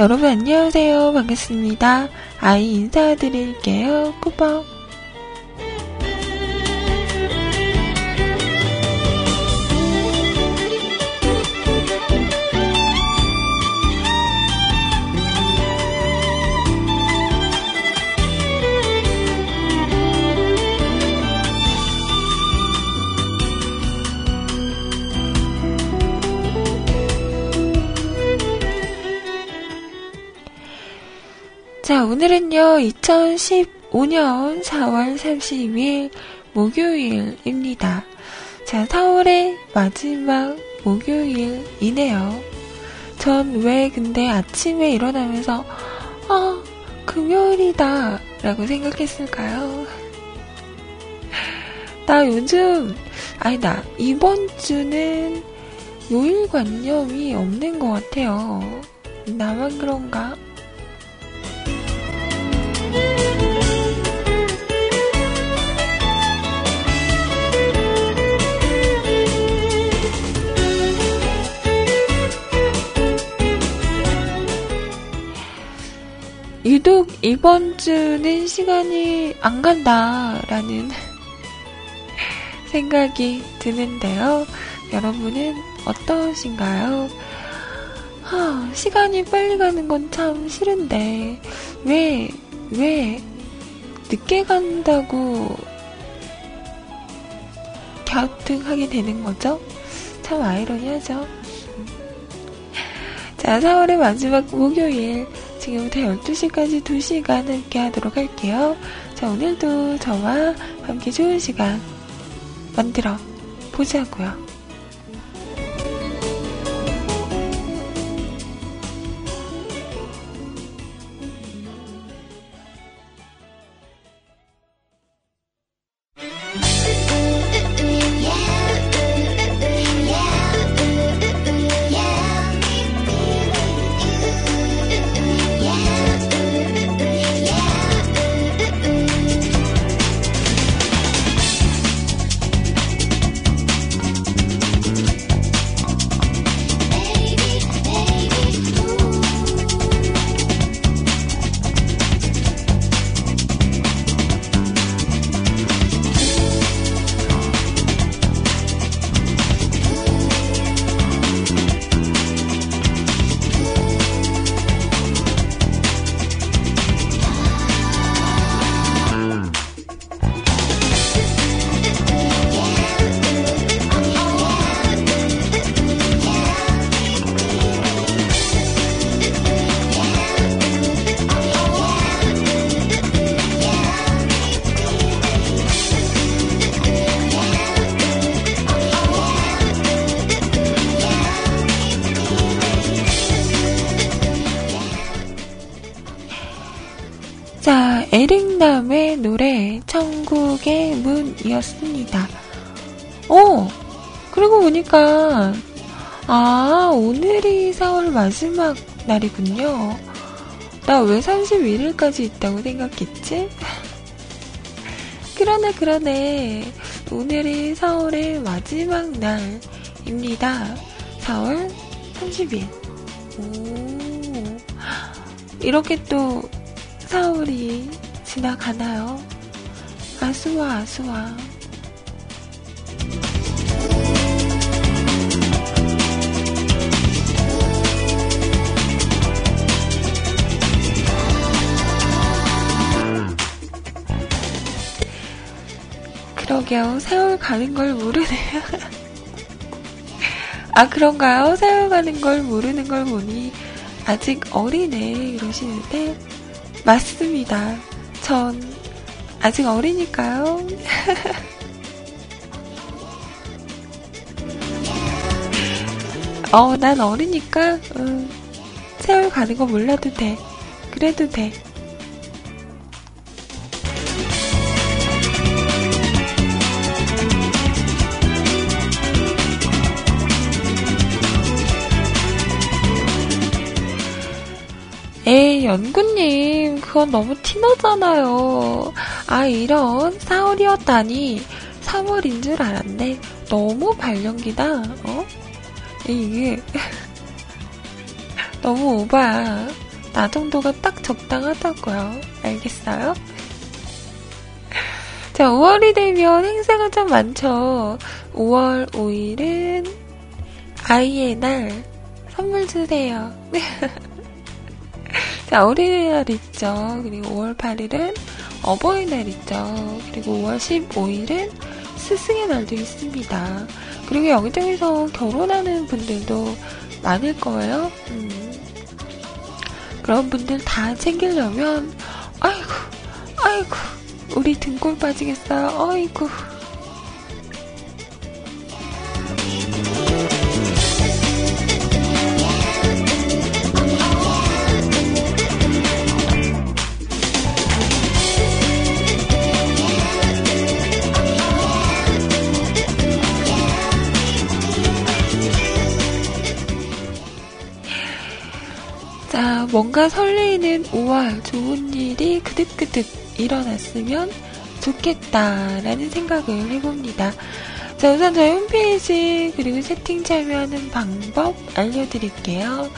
짠! 여러분 안녕하세요. 반갑습니다. 아이 인사드릴게요. 꾸벅. 2015년 4월 30일 목요일입니다. 자, 4월의 마지막 목요일이네요. 전 왜 근데 아침에 일어나면서, 아, 금요일이다, 라고 생각했을까요? 나 요즘, 아니다, 이번 주는 요일관념이 없는 것 같아요. 나만 그런가? 유독 이번 주는 시간이 안 간다라는 생각이 드는데요. 여러분은 어떠신가요? 하, 시간이 빨리 가는 건 참 싫은데, 왜, 왜, 늦게 간다고 갸우뚱하게 되는 거죠? 참 아이러니하죠? 자, 4월의 마지막 목요일. 지금부터 12시까지 2시간 함께 하도록 할게요. 자, 오늘도 저와 함께 좋은 시간 만들어 보자고요. 마지막 날이군요. 나 왜 31일까지 있다고 생각했지? 그러네, 그러네. 오늘이 4월의 마지막 날입니다. 4월 30일. 오, 이렇게 또 4월이 지나가나요? 아수와 아수와. 그러게요. 세월 가는 걸 모르네요. 아, 그런가요? 세월 가는 걸 모르는 걸 보니 아직 어리네. 이러시는데, 맞습니다. 전 아직 어리니까요. 어, 난 어리니까, 음, 세월 가는 거 몰라도 돼. 그래도 돼. 연구님, 그건 너무 티나잖아요. 아, 이런 4월이었다니 3월인 줄 알았네. 너무 발령기다, 어? 이게, 너무 오바야. 나 정도가 딱 적당하다고요. 알겠어요? 자, 5월이 되면 행사가 좀 많죠. 5월 5일은 아이의 날 선물 주세요. 자, 어린이날 있죠. 그리고 5월 8일은 어버이날 있죠. 그리고 5월 15일은 스승의 날도 있습니다. 그리고 여기저기서 결혼하는 분들도 많을 거예요. 음. 그런 분들 다 챙기려면, 아이고, 아이고, 우리 등골 빠지겠어요. 아이고. 뭔가 설레이는 5월 좋은 일이 그득그득 일어났으면 좋겠다라는 생각을 해봅니다. 자, 우선 저희 홈페이지 그리고 채팅 참여하는 방법 알려드릴게요.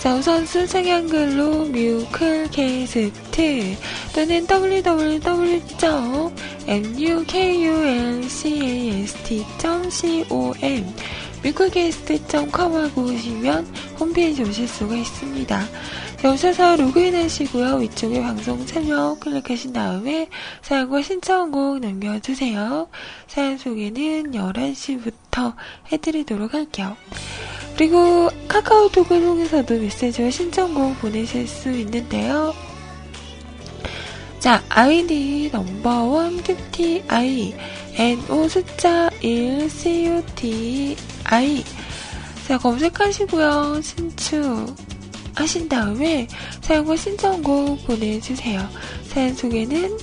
자, 우선 수상 한글로 뮤클캐스트 또는 www.mukulcast.com 뮤클캐스트.com 하고 오시면 홈페이지 오실 수가 있습니다. 오셔서 로그인 하시고요. 위쪽에 방송 참여 클릭하신 다음에 사연과 신청곡 남겨주세요. 사연 소개는 11시부터 해드리도록 할게요. 그리고 카카오톡을 통해서도 메시지와 신청곡 보내실 수 있는데요. 자, 아이디 넘버원 큐티 아이 NO 숫자 1 CUTI 자, 검색하시고요. 신축 하신 다음에 사용과 신청곡 보내주세요. 사연 소개는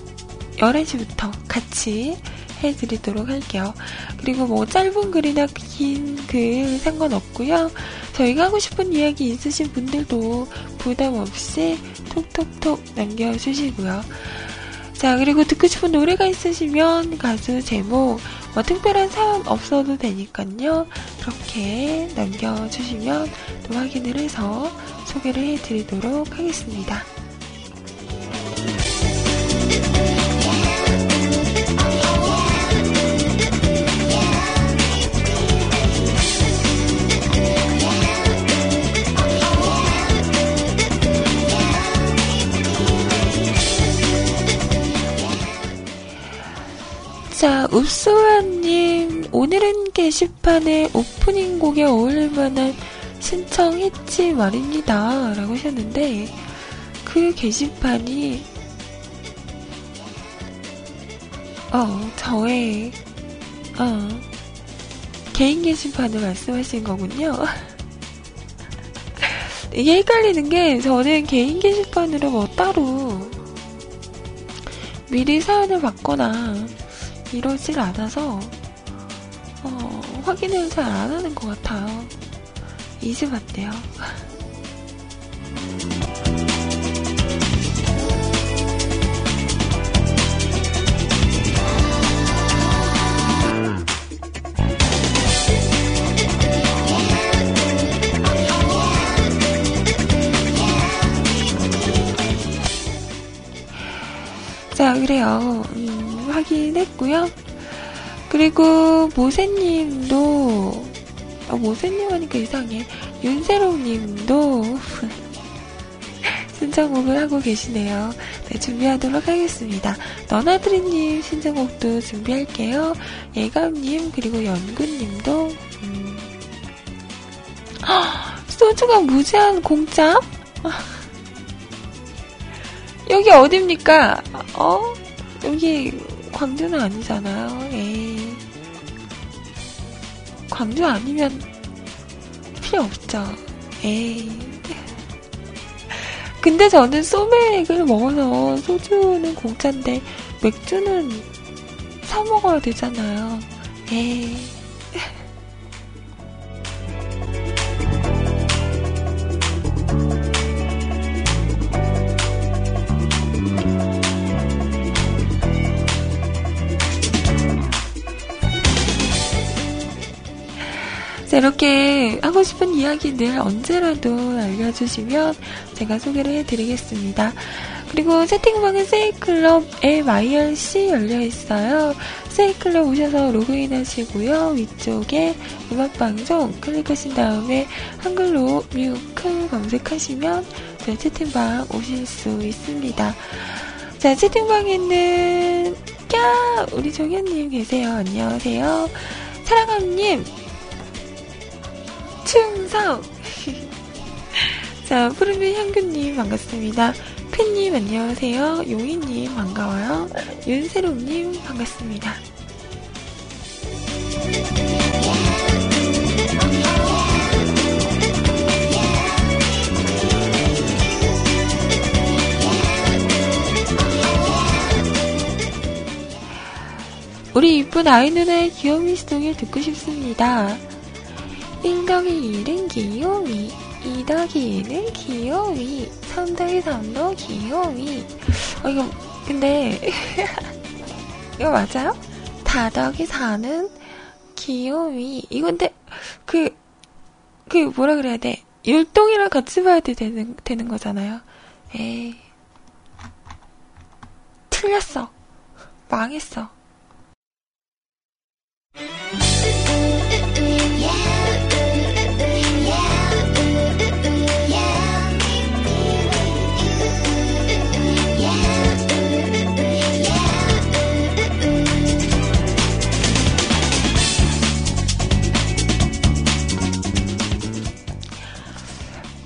11시부터 같이 해드리도록 할게요. 그리고 뭐 짧은 글이나 긴 글 상관없고요. 저희가 하고 싶은 이야기 있으신 분들도 부담 없이 톡톡톡 남겨주시고요. 자, 그리고 듣고 싶은 노래가 있으시면 가수 제목, 뭐 특별한 사연 없어도 되니까요. 그렇게 남겨주시면 또 확인을 해서 소개를 해드리도록 하겠습니다. 자, 읍소아님, 오늘은 게시판에 오프닝 곡에 어울릴 만한 신청했지 말입니다. 라고 하셨는데, 그 게시판이, 어, 저의, 어, 개인 게시판을 말씀하신 거군요. 이게 헷갈리는 게, 저는 개인 게시판으로 뭐 따로, 미리 사연을 받거나, 이러질 않아서, 어, 확인을 잘 안 하는 것 같아요. 이제 봤대요. 자, 그래요. 음, 확인했고요. 그리고 모세님도 어, 모세님 하니까 이상해. 윤세롱님도 신청곡을 하고 계시네요. 네, 준비하도록 하겠습니다. 너나드리님 신청곡도 준비할게요. 예감님 그리고 연구님도 음. 소주가 무제한 공짜? 여기 어딥니까? 어? 여기 광주는 아니잖아요. 에이. 광주 아니면 필요 없죠. 에이. 근데 저는 소맥을 먹어서 소주는 공짜인데 맥주는 사 먹어야 되잖아요. 에이. 자, 이렇게 하고 싶은 이야기들 언제라도 알려주시면 제가 소개를 해드리겠습니다. 그리고 채팅방은 세이클럽 MIRC 열려 있어요. 세이클럽 오셔서 로그인 하시고요. 위쪽에 음악방송 클릭하신 다음에 한글로 뮤클 검색하시면 제 채팅방 오실 수 있습니다. 자, 채팅방에는, 야! 우리 정현님 계세요. 안녕하세요. 사랑함님, 충성! 자, 푸르미 향균님 반갑습니다. 팬님 안녕하세요. 용희님 반가워요. 윤세롱님 반갑습니다. 우리 이쁜 아이 누나의 귀요미 스동을 듣고 싶습니다. 1 더기 1은 귀요미, 2 더기 2는 귀요미, 3 더기 3도 귀요미. 어, 이거, 근데, 이거 맞아요? 4 더기 4는 귀요미. 이거 근데, 그, 그, 뭐라 그래야 돼? 율동이랑 같이 봐야 되는, 되는 거잖아요. 에이. 틀렸어. 망했어.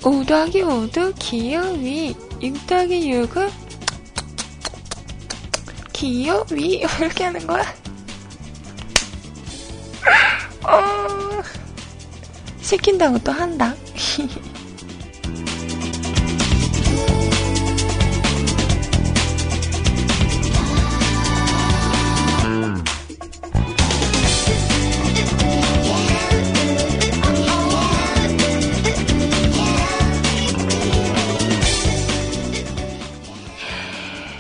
오 더하기 5도 귀요미 6 더하기 6은 귀요미 이렇게 하는 거야? 어... 시킨다고 또 한다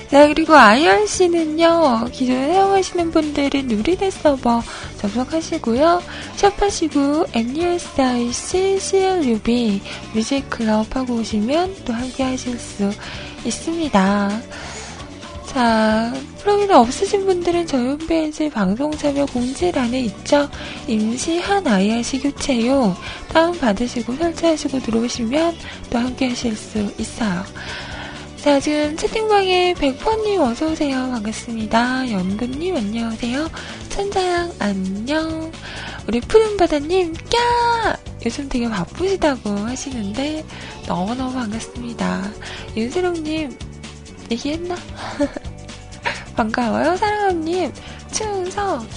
자, 그리고 IRC는요, 기존에 사용하시는 분들은 누리넷 서버 접속하시고요. 샵하시고, MUSIC, CLUB, 뮤직 클럽 하고 오시면 또 함께 하실 수 있습니다. 자, 프로그램 없으신 분들은 저희 홈페이지 방송 참여 공지란에 있죠. 임시한 IRC 교체용 다운받으시고 설치하시고 들어오시면 또 함께 하실 수 있어요. 자, 지금 채팅방에 백퍼님 어서오세요. 반갑습니다. 연근님 안녕하세요. 천자양 안녕. 우리 푸른바다님, 꺄! 요즘 되게 바쁘시다고 하시는데, 너무너무 반갑습니다. 윤세롱님, 얘기했나? 반가워요. 사랑함님, 충성.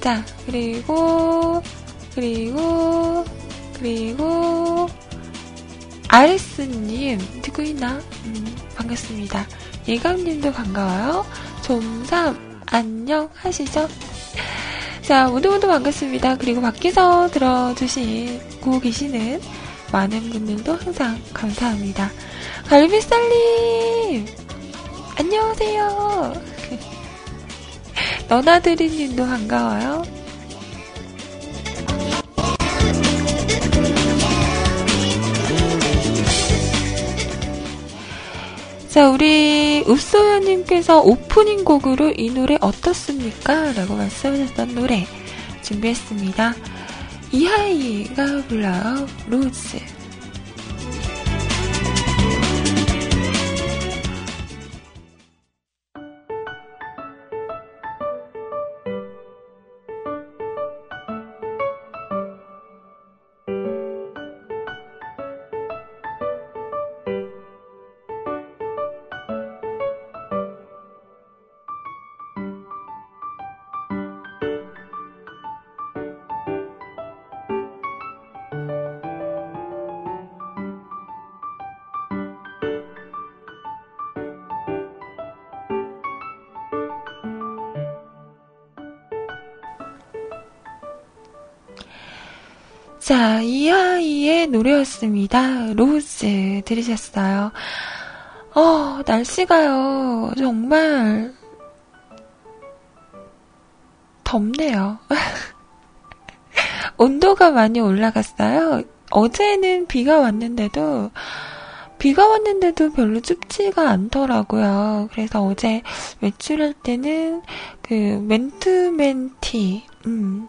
자, 그리고, 그리고, 그리고, 아레스님, 듣고 있나? 음, 반갑습니다. 예감님도 반가워요. 좀삼, 안녕 하시죠? 자, 모두 모두 반갑습니다. 그리고 밖에서 들어주시고 계시는 많은 분들도 항상 감사합니다. 갈비살님! 안녕하세요. 너나드리님도 반가워요. 자, 우리 읍소연님께서 오프닝 곡으로 이 노래 어떻습니까? 라고 말씀하셨던 노래 준비했습니다. 이하이가 불러요. 로즈. 자, 이하이의 노래였습니다. 로즈 들으셨어요. 어, 날씨가요, 정말 덥네요. 온도가 많이 올라갔어요. 어제는 비가 왔는데도, 비가 왔는데도 별로 춥지가 않더라고요. 그래서 어제 외출할 때는 그 맨투맨 티, 음,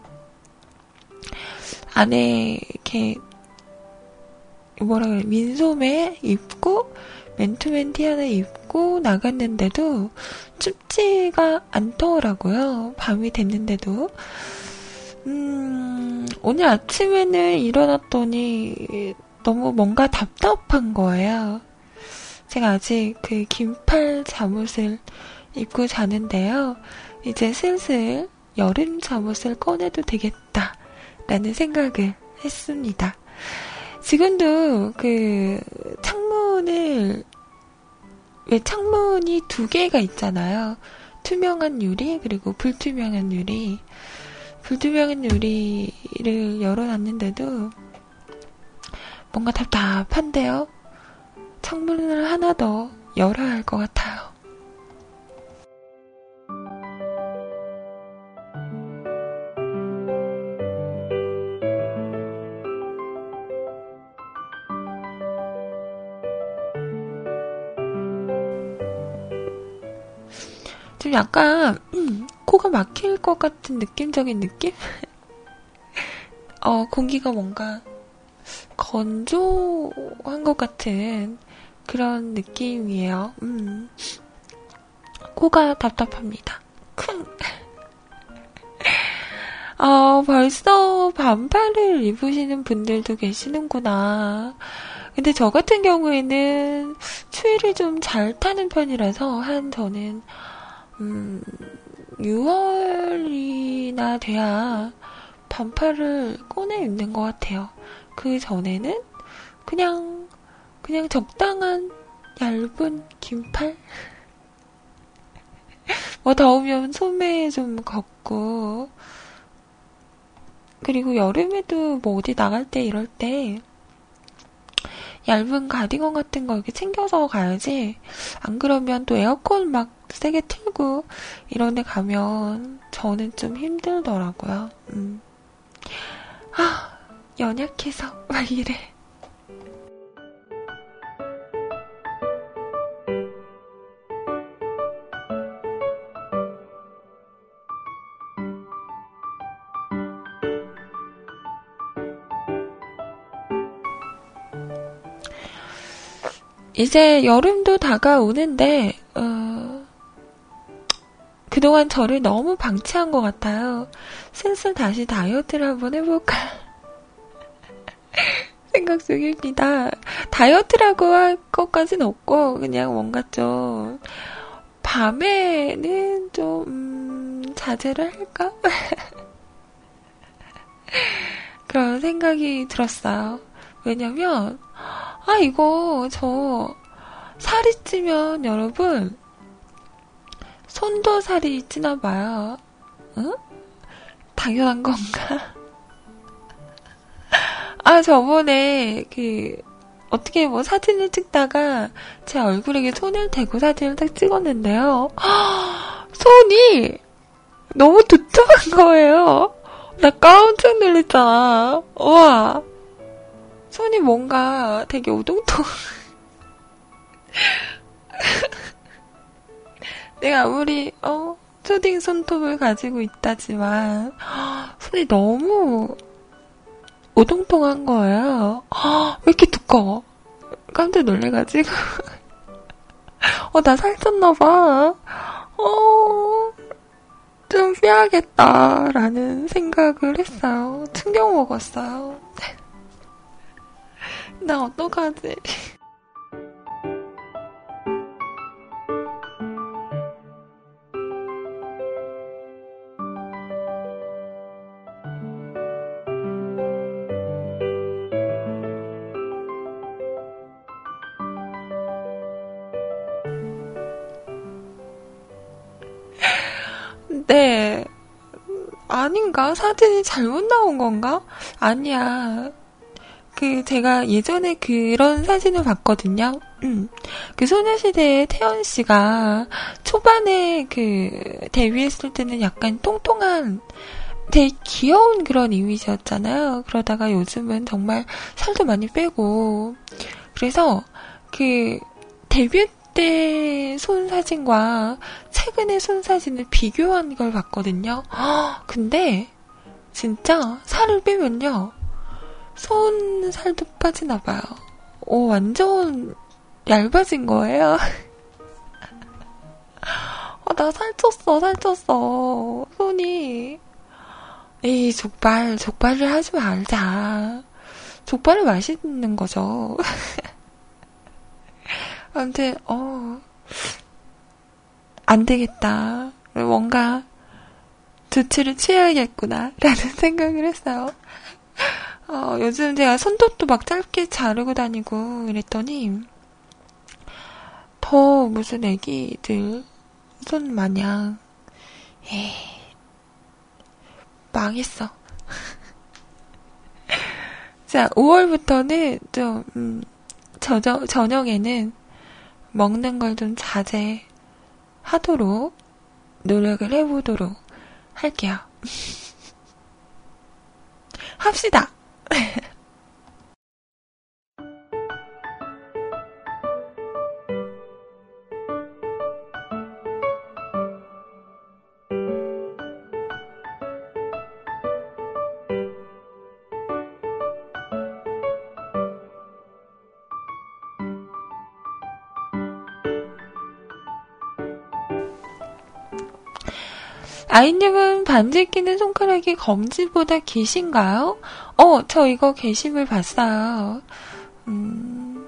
안에 이렇게 뭐라 그래 민소매 입고 맨투맨 티 하나 입고 나갔는데도 춥지가 않더라고요. 밤이 됐는데도. 음, 오늘 아침에는 일어났더니 너무 뭔가 답답한 거예요. 제가 아직 그 긴팔 잠옷을 입고 자는데요. 이제 슬슬 여름 잠옷을 꺼내도 되겠다. 라는 생각을 했습니다. 지금도 그 창문을 왜 창문이 두 개가 있잖아요. 투명한 유리 그리고 불투명한 유리. 불투명한 유리를 열어놨는데도 뭔가 답답한데요. 창문을 하나 더 열어야 할 것 같아요. 좀 약간 음, 코가 막힐 것 같은 느낌적인 느낌? 어, 공기가 뭔가 건조한 것 같은 그런 느낌이에요. 음. 코가 답답합니다. 쿵. 어, 벌써 반팔을 입으시는 분들도 계시는구나. 근데 저 같은 경우에는 추위를 좀 잘 타는 편이라서 한 저는 음, 6월이나 돼야 반팔을 꺼내 입는 것 같아요. 그 전에는 그냥, 그냥 적당한 얇은 긴팔? 뭐 더우면 소매 좀 걷고, 그리고 여름에도 뭐 어디 나갈 때 이럴 때 얇은 가디건 같은 거 이렇게 챙겨서 가야지. 안 그러면 또 에어컨 막 세게 틀고 이런 데 가면 저는 좀 힘들더라고요. 음. 아, 연약해서 막 이래. 이제 여름도 다가오는데, 어, 그동안 저를 너무 방치한 것 같아요. 슬슬 다시 다이어트를 한번 해볼까. 생각 중입니다. 다이어트라고 할 것까지는 없고, 그냥 뭔가 좀, 밤에는 좀, 음, 자제를 할까? 그런 생각이 들었어요. 왜냐면, 아, 이거, 저, 살이 찌면 여러분, 손도 살이 찌나 봐요. 응? 당연한 건가? 아, 저번에, 그, 어떻게 뭐 사진을 찍다가 제 얼굴에 손을 대고 사진을 딱 찍었는데요. 손이 너무 두툼한 거예요. 나 깜짝 놀랐잖아. 우와. 손이 뭔가 되게 오동통. 내가 아무리, 어, 초딩 손톱을 가지고 있다지만, 손이 너무 오동통한 거예요. 왜 이렇게 두꺼워? 깜짝 놀래가지고. 어, 나 살쪘나봐. 어, 좀 빼야겠다라는 생각을 했어요. 충격 먹었어요. 나 어떡하지? 네. 아닌가? 사진이 잘못 나온 건가? 아니야. 그 제가 예전에 그런 사진을 봤거든요. 음. 그 소녀시대의 태연 씨가 초반에 그 데뷔했을 때는 약간 통통한 되게 귀여운 그런 이미지였잖아요. 그러다가 요즘은 정말 살도 많이 빼고, 그래서 그 데뷔 때손 사진과 최근의 손 사진을 비교한 걸 봤거든요. 근데 진짜 살을 빼면요. 손 살도 빠지나 봐요. 오, 완전 얇아진 거예요. 아, 나 살쪘어, 살쪘어. 손이. 에이, 족발, 족발을 하지 말자. 족발이 맛있는 거죠. 아무튼, 어, 안 되겠다. 뭔가 조치를 취해야겠구나. 라는 생각을 했어요. 어, 요즘 제가 손톱도 막 짧게 자르고 다니고 이랬더니, 더 무슨 애기들 손 마냥, 에이, 망했어. 자, 5월부터는 좀, 음, 저녁, 저녁에는 먹는 걸 좀 자제하도록 노력을 해보도록 할게요. 합시다! 아이님은 반지 끼는 손가락이 검지보다 기신가요? 어, 저 이거 게시물 봤어요. 음,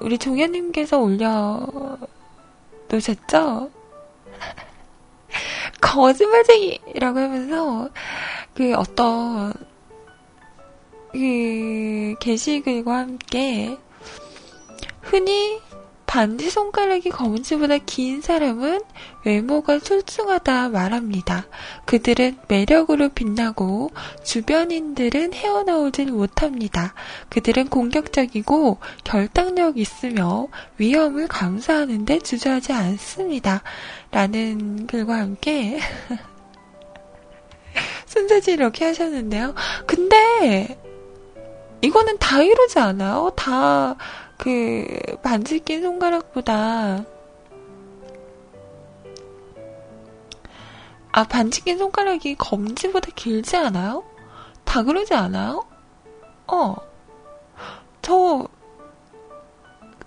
우리 종현님께서 올려 놓으셨죠? 거짓말쟁이라고 하면서 그 어떤 그 게시글과 함께 흔히 반지 손가락이 검은지보다 긴 사람은 외모가 출중하다 말합니다. 그들은 매력으로 빛나고 주변인들은 헤어나오질 못합니다. 그들은 공격적이고 결단력 있으며 위험을 감수하는데 주저하지 않습니다. 라는 글과 함께 순서지 이렇게 하셨는데요. 근데 이거는 다 이러지 않아요? 다 그 반지 낀 손가락보다 아 반지 낀 손가락이 검지보다 길지 않아요? 다 그러지 않아요? 어. 저,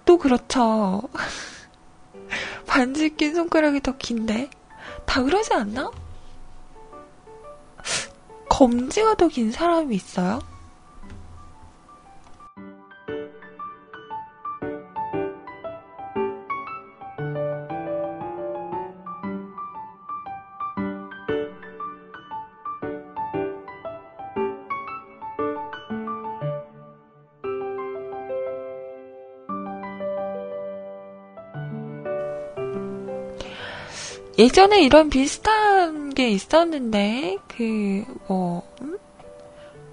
또 그렇죠. 반지 낀 손가락이 더 긴데? 다 그러지 않나? 검지가 더 긴 사람이 있어요? 예전에 이런 비슷한 게 있었는데, 그, 뭐, 음?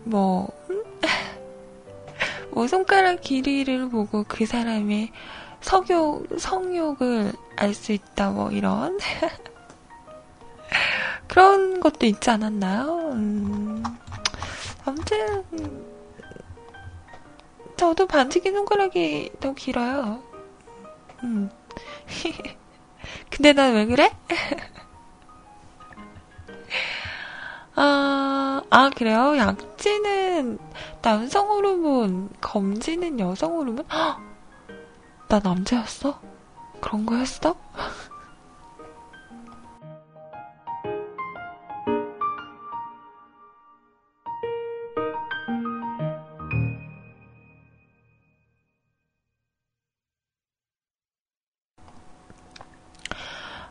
뭐, 음? 뭐, 손가락 길이를 보고 그 사람의 성욕, 성욕을 알 수 있다, 뭐, 이런. 그런 것도 있지 않았나요? 음, 아무튼, 저도 반지기 손가락이 더 길어요. 음. 근데 난왜 그래? 아, 아, 그래요? 약지는 남성 호르몬, 검지는 여성 호르몬? 헉! 나 남자였어? 그런 거였어?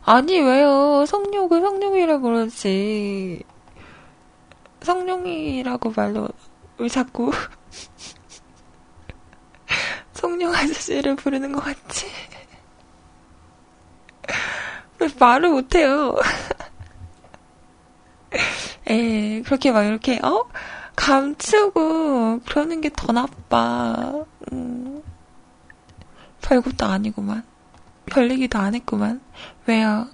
아니, 왜요? 성룡을 성룡이라고 그러지. 성룡이라고 말로, 왜 자꾸, 성룡 아저씨를 부르는 것 같지? 왜 말을 못해요? 에, 그렇게 막 이렇게, 어? 감추고, 그러는 게 더 나빠. 음, 별것도 아니구만. 별 얘기도 안 했구만. 왜요?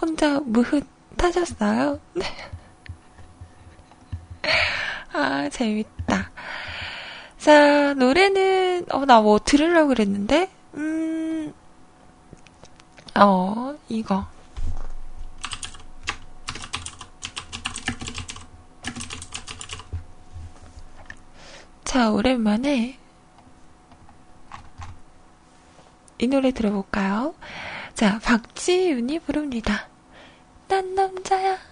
혼자 무흐 타셨어요? 네. 아, 재밌다. 자, 노래는, 어, 나 뭐 들으려고 그랬는데? 음, 어, 이거. 자, 오랜만에 이 노래 들어볼까요? 자, 박지윤이 부릅니다. 난 남자야.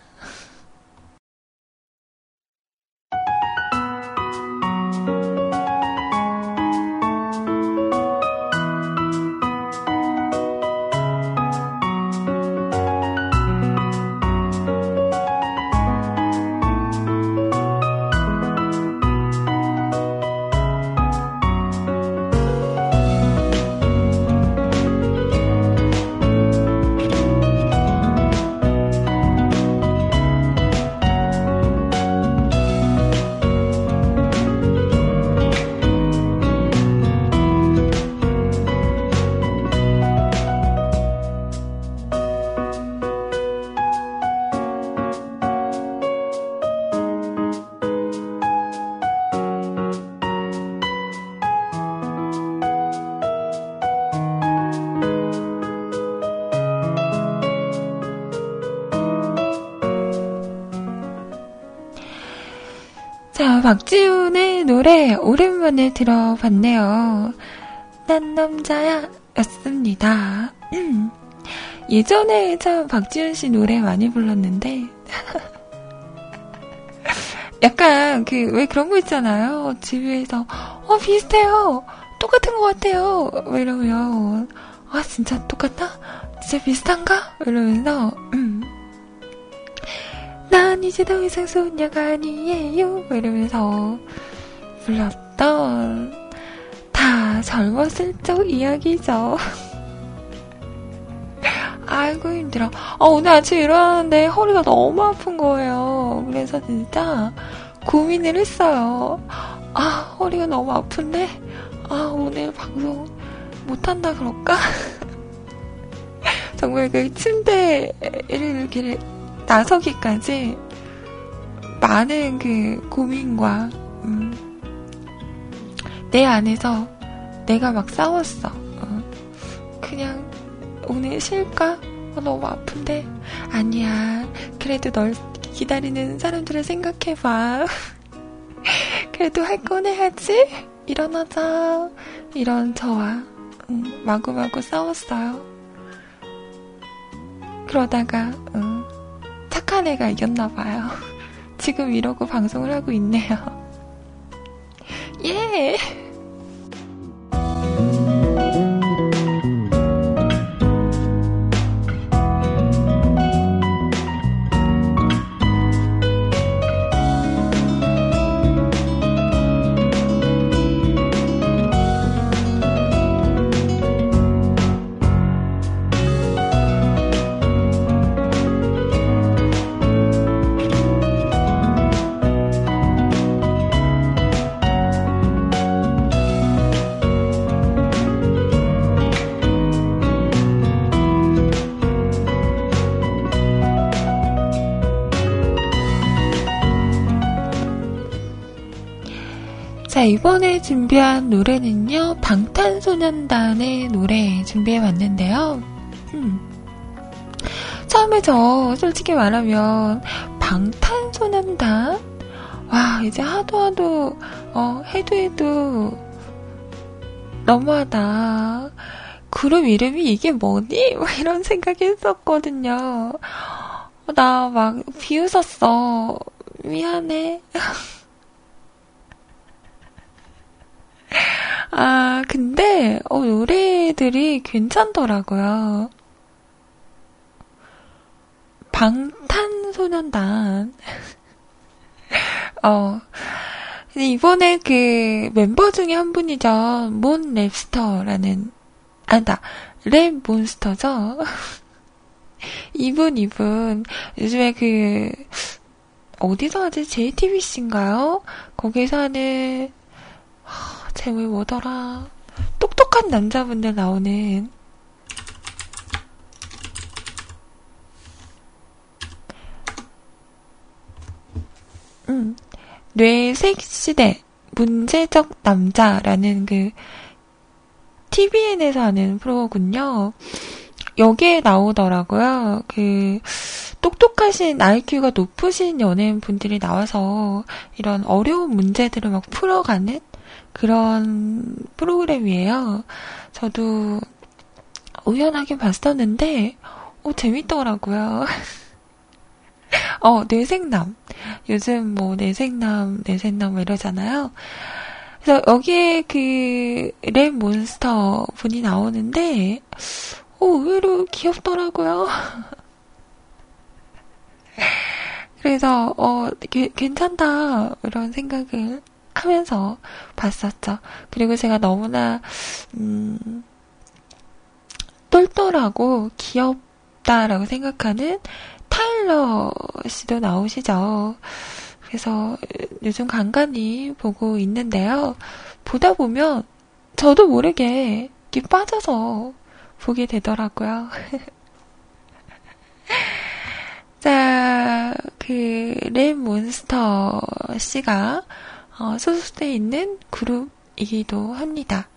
박지훈의 노래 오랜만에 들어봤네요. 난 남자야 였습니다. 예전에 참 박지훈 씨 노래 많이 불렀는데 약간 그 왜 그런 거 있잖아요. 집에서 어 비슷해요. 똑같은 것 같아요. 뭐 이러면 아 진짜 똑같다? 진짜 비슷한가? 이러면서 음. 난 이제 더 이상 소녀가 아니에요. 이러면서 불렀던 다 젊었을 적 이야기죠. 아이고 힘들어. 아, 오늘 아침 일어났는데 허리가 너무 아픈 거예요. 그래서 진짜 고민을 했어요. 아 허리가 너무 아픈데 아 오늘 방송 못한다 그럴까? 정말 그 침대를 이렇게 나서기까지 많은 그 고민과 음, 내 안에서 내가 막 싸웠어. 어. 그냥 오늘 쉴까? 어, 너무 아픈데 아니야. 그래도 널 기다리는 사람들을 생각해봐. 그래도 할 건 해야지. 일어나자. 이런 저와 음, 마구마구 싸웠어요. 그러다가 음, 착한 애가 이겼나 봐요. 지금 이러고 방송을 하고 있네요. 예! 이번에 준비한 노래는요, 방탄소년단의 노래 준비해봤는데요. 음. 처음에 저, 솔직히 말하면, 방탄소년단? 와, 이제 하도 하도, 어, 해도 해도, 너무하다. 그룹 이름이 이게 뭐니? 이런 생각 했었거든요. 나 막 비웃었어. 미안해. 아, 근데, 어, 노래들이 괜찮더라고요. 방탄소년단. 어, 이번에 그 멤버 중에 한 분이죠. 몬 랩스터라는, 아니다, 랩 몬스터죠. 이분, 이분. 요즘에 그, 어디서 하지? JTBC인가요? 거기서 하는, 제목이 뭐더라? 똑똑한 남자분들 나오는 음, 뇌색 시대, 문제적 남자라는 그 TVN에서 하는 프로군요. 여기에 나오더라고요. 그 똑똑하신 IQ가 높으신 연예인 분들이 나와서 이런 어려운 문제들을 막 풀어가는 그런 프로그램이에요. 저도 우연하게 봤었는데, 어, 재밌더라고요. 어, 뇌생남. 요즘 뭐, 뇌생남, 뇌생남 뭐 이러잖아요. 그래서 여기에 그, 랩 몬스터 분이 나오는데, 어, 의외로 귀엽더라고요. 그래서, 어, 게, 괜찮다, 이런 생각을 하면서 봤었죠. 그리고 제가 너무나, 음, 똘똘하고 귀엽다라고 생각하는 타일러 씨도 나오시죠. 그래서 요즘 간간히 보고 있는데요. 보다 보면 저도 모르게 이렇게 빠져서 보게 되더라고요. 자, 그, 랩 몬스터 씨가 어, 소속되어 있는 그룹이기도 합니다.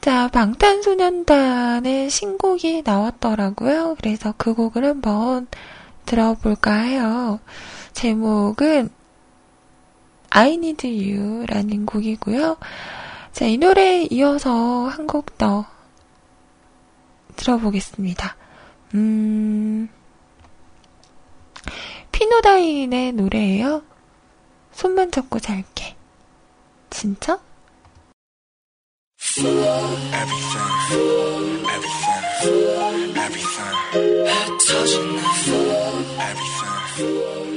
자, 방탄소년단의 신곡이 나왔더라고요. 그래서 그 곡을 한번 들어볼까 해요. 제목은 I Need You 라는 곡이고요. 자, 이 노래에 이어서 한 곡 더 들어보겠습니다. 음, 피노다인의 노래예요. 손만 잡고 잘게. 진짜? Everything, everything, everything.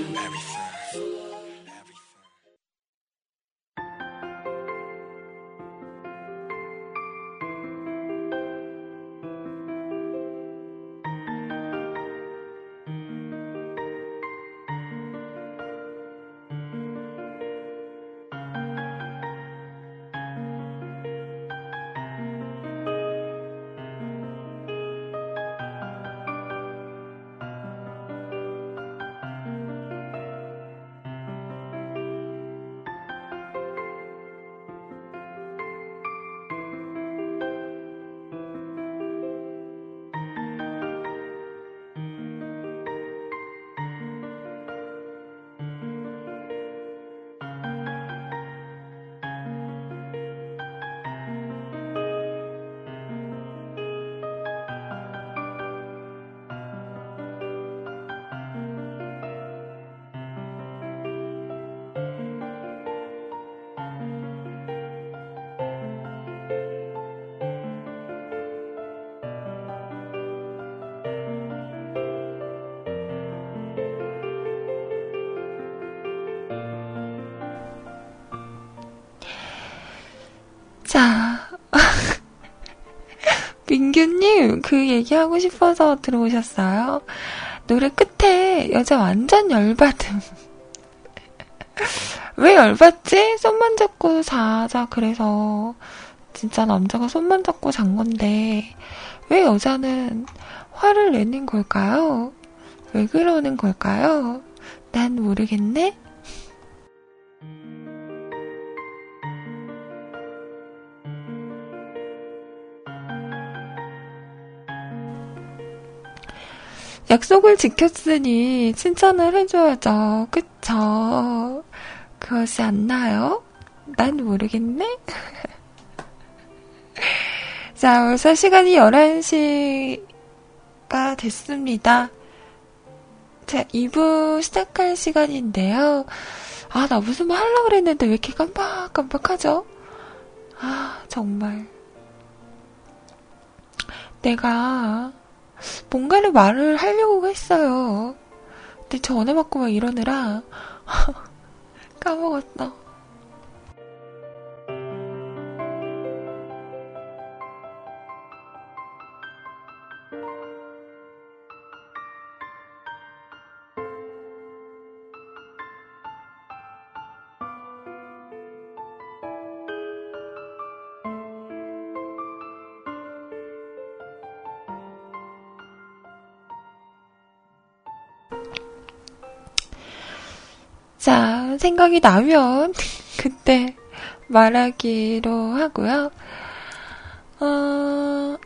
민규님, 그 얘기하고 싶어서 들어오셨어요. 노래 끝에 여자 완전 열받음. 왜 열받지? 손만 잡고 자자, 그래서. 진짜 남자가 손만 잡고 잔 건데, 왜 여자는 화를 내는 걸까요? 왜 그러는 걸까요? 난 모르겠네? 약속을 지켰으니 칭찬을 해줘야죠. 그쵸? 그것이 안 나요? 난 모르겠네? 자, 벌써 시간이 11시가 됐습니다. 자, 2부 시작할 시간인데요. 아, 나 무슨 말 하려고 그랬는데 왜 이렇게 깜빡깜빡하죠? 아, 정말. 내가 뭔가를 말을 하려고 했어요. 근데 전화 받고 막 이러느라 까먹었어. 자, 생각이 나면 그때 말하기로 하고요. 어,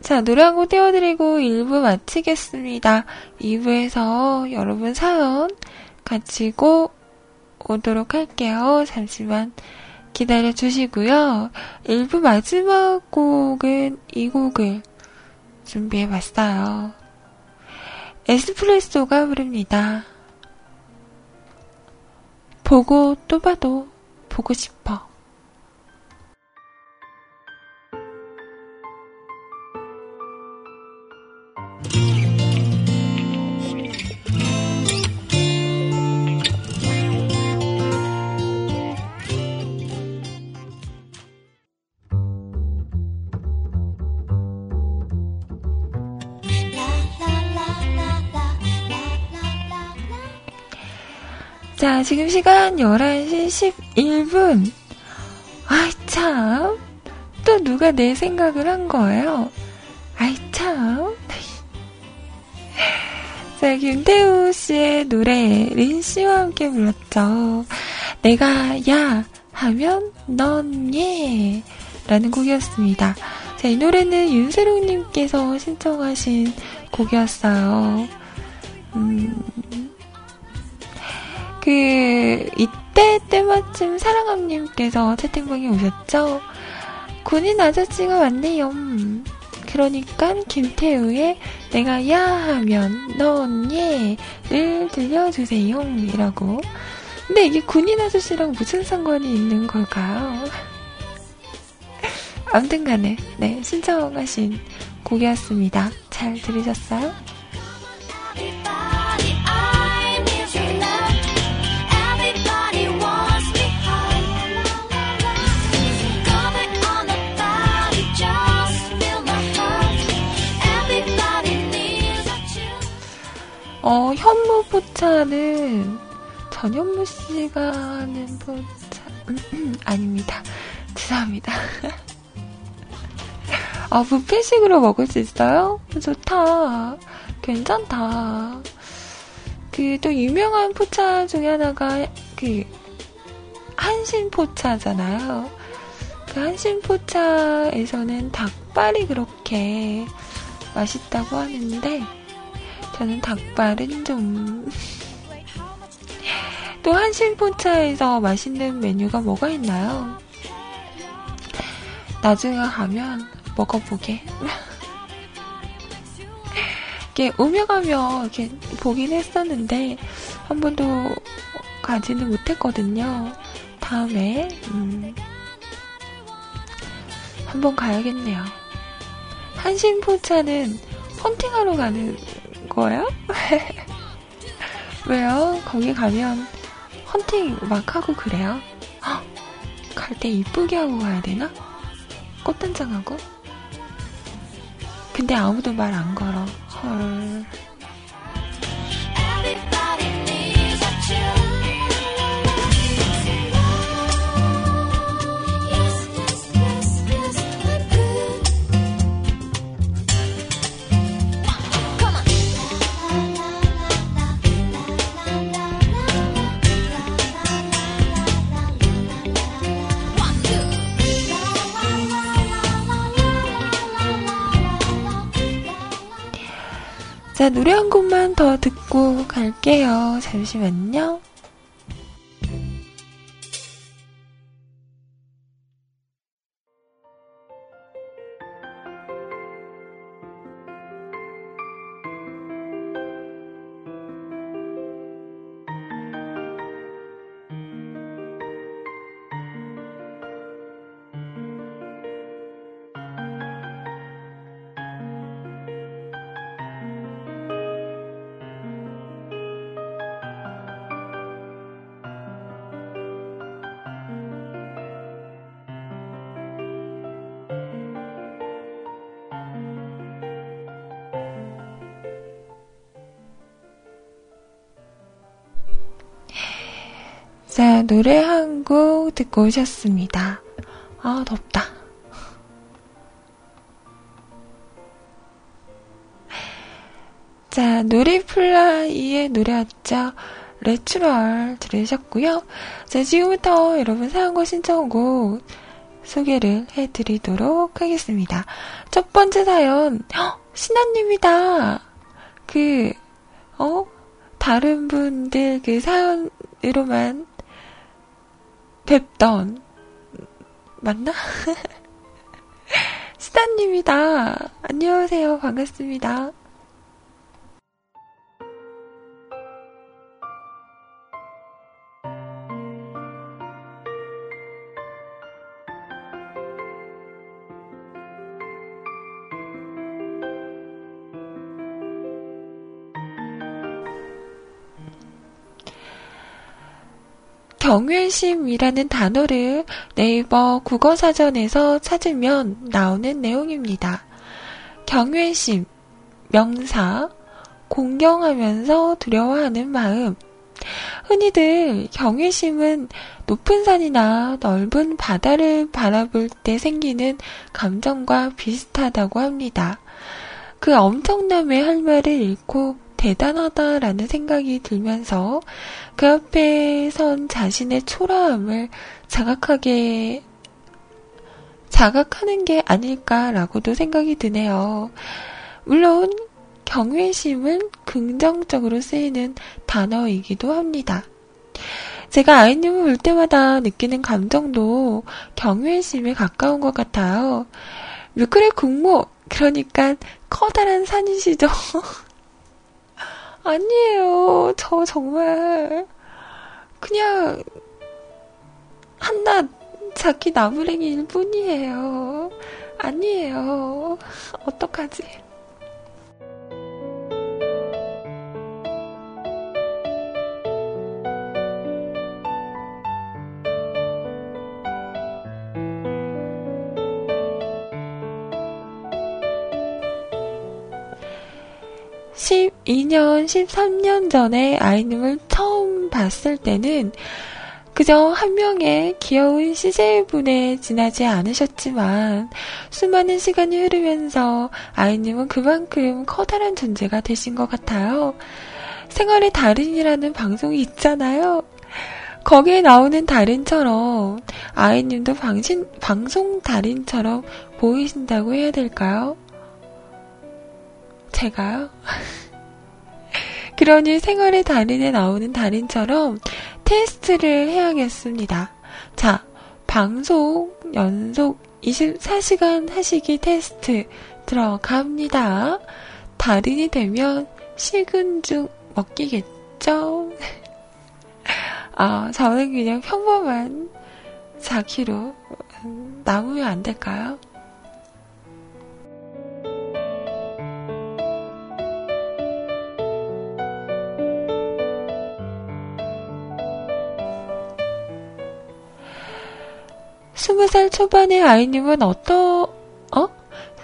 자, 노래 한 곡 띄워드리고 1부 마치겠습니다. 2부에서 여러분 사연 가지고 오도록 할게요. 잠시만 기다려 주시고요. 1부 마지막 곡은 이 곡을 준비해 봤어요. 에스프레소가 부릅니다. 보고 또 봐도 보고 싶어. 지금 시간 11시 11분. 아이, 참. 또 누가 내 생각을 한 거예요? 아이, 참. 자, 김태우 씨의 노래, 린 씨와 함께 불렀죠. 내가 야 하면 넌 예. 라는 곡이었습니다. 자, 이 노래는 윤세롱님께서 신청하신 곡이었어요. 음, 그, 이때 때마침 사랑함님께서 채팅방에 오셨죠? 군인 아저씨가 왔네요. 그러니까 김태우의 내가 야 하면 넌 예를 들려주세요. 이라고. 근데 이게 군인 아저씨랑 무슨 상관이 있는 걸까요? 아무튼 간에, 네, 신청하신 곡이었습니다. 잘 들으셨어요? 어, 현무 포차는 전현무 씨가 하는 포차, 아닙니다. 죄송합니다. 아, 부페식으로 먹을 수 있어요? 좋다. 괜찮다. 그, 또 유명한 포차 중에 하나가, 그, 한신 포차잖아요. 그 한신 포차에서는 닭발이 그렇게 맛있다고 하는데, 저는 닭발은 좀, 또 한신포차에서 맛있는 메뉴가 뭐가 있나요? 나중에 가면 먹어보게. 이게 오며 가며 이렇게 보긴 했었는데 한 번도 가지는 못했거든요. 다음에 음, 한번 가야겠네요. 한신포차는 헌팅하러 가는 거예요? 왜요? 거기 가면 헌팅 막 하고 그래요? 갈 때 이쁘게 하고 가야 되나? 꽃단장하고? 근데 아무도 말 안 걸어. 헐. 자, 노래 한 곡만 더 듣고 갈게요. 잠시만요. 자, 노래 한 곡 듣고 오셨습니다. 아, 덥다. 자, 놀이플라이의 노래였죠. 레츄럴 들으셨고요. 자, 지금부터 여러분 사연과 신청곡 소개를 해드리도록 하겠습니다. 첫 번째 사연, 헉, 신하님이다. 그, 어? 다른 분들 그 사연으로만 뵙던, 맞나? 신하님이다. 안녕하세요. 반갑습니다. 경외심이라는 단어를 네이버 국어사전에서 찾으면 나오는 내용입니다. 경외심, 명사, 공경하면서 두려워하는 마음. 흔히들 경외심은 높은 산이나 넓은 바다를 바라볼 때 생기는 감정과 비슷하다고 합니다. 그 엄청남의 할 말을 잃고 대단하다라는 생각이 들면서 그 앞에 선 자신의 초라함을 자각하게 자각하는 게 아닐까라고도 생각이 드네요. 물론 경외심은 긍정적으로 쓰이는 단어이기도 합니다. 제가 아이님을 볼 때마다 느끼는 감정도 경외심에 가까운 것 같아요. 왜 그래 국모 그러니까 커다란 산이시죠. 아니에요. 저 정말 그냥 한낱 자기 나무랭이일 뿐이에요. 아니에요. 어떡하지? 12년, 13년 전에 아이님을 처음 봤을 때는 그저 한 명의 귀여운 CJ분에 지나지 않으셨지만 수많은 시간이 흐르면서 아이님은 그만큼 커다란 존재가 되신 것 같아요. 생활의 달인이라는 방송이 있잖아요. 거기에 나오는 달인처럼 아이님도 방신, 방송 달인처럼 보이신다고 해야 될까요? 제가요? 그러니 생활의 달인에 나오는 달인처럼 테스트를 해야겠습니다. 자, 방송 연속 24시간 하시기 테스트 들어갑니다. 달인이 되면 식은죽 먹기겠죠? 아, 저는 그냥 평범한 자기로 남으면 안 될까요? 스무 살 초반의 아이님은 어떠, 어?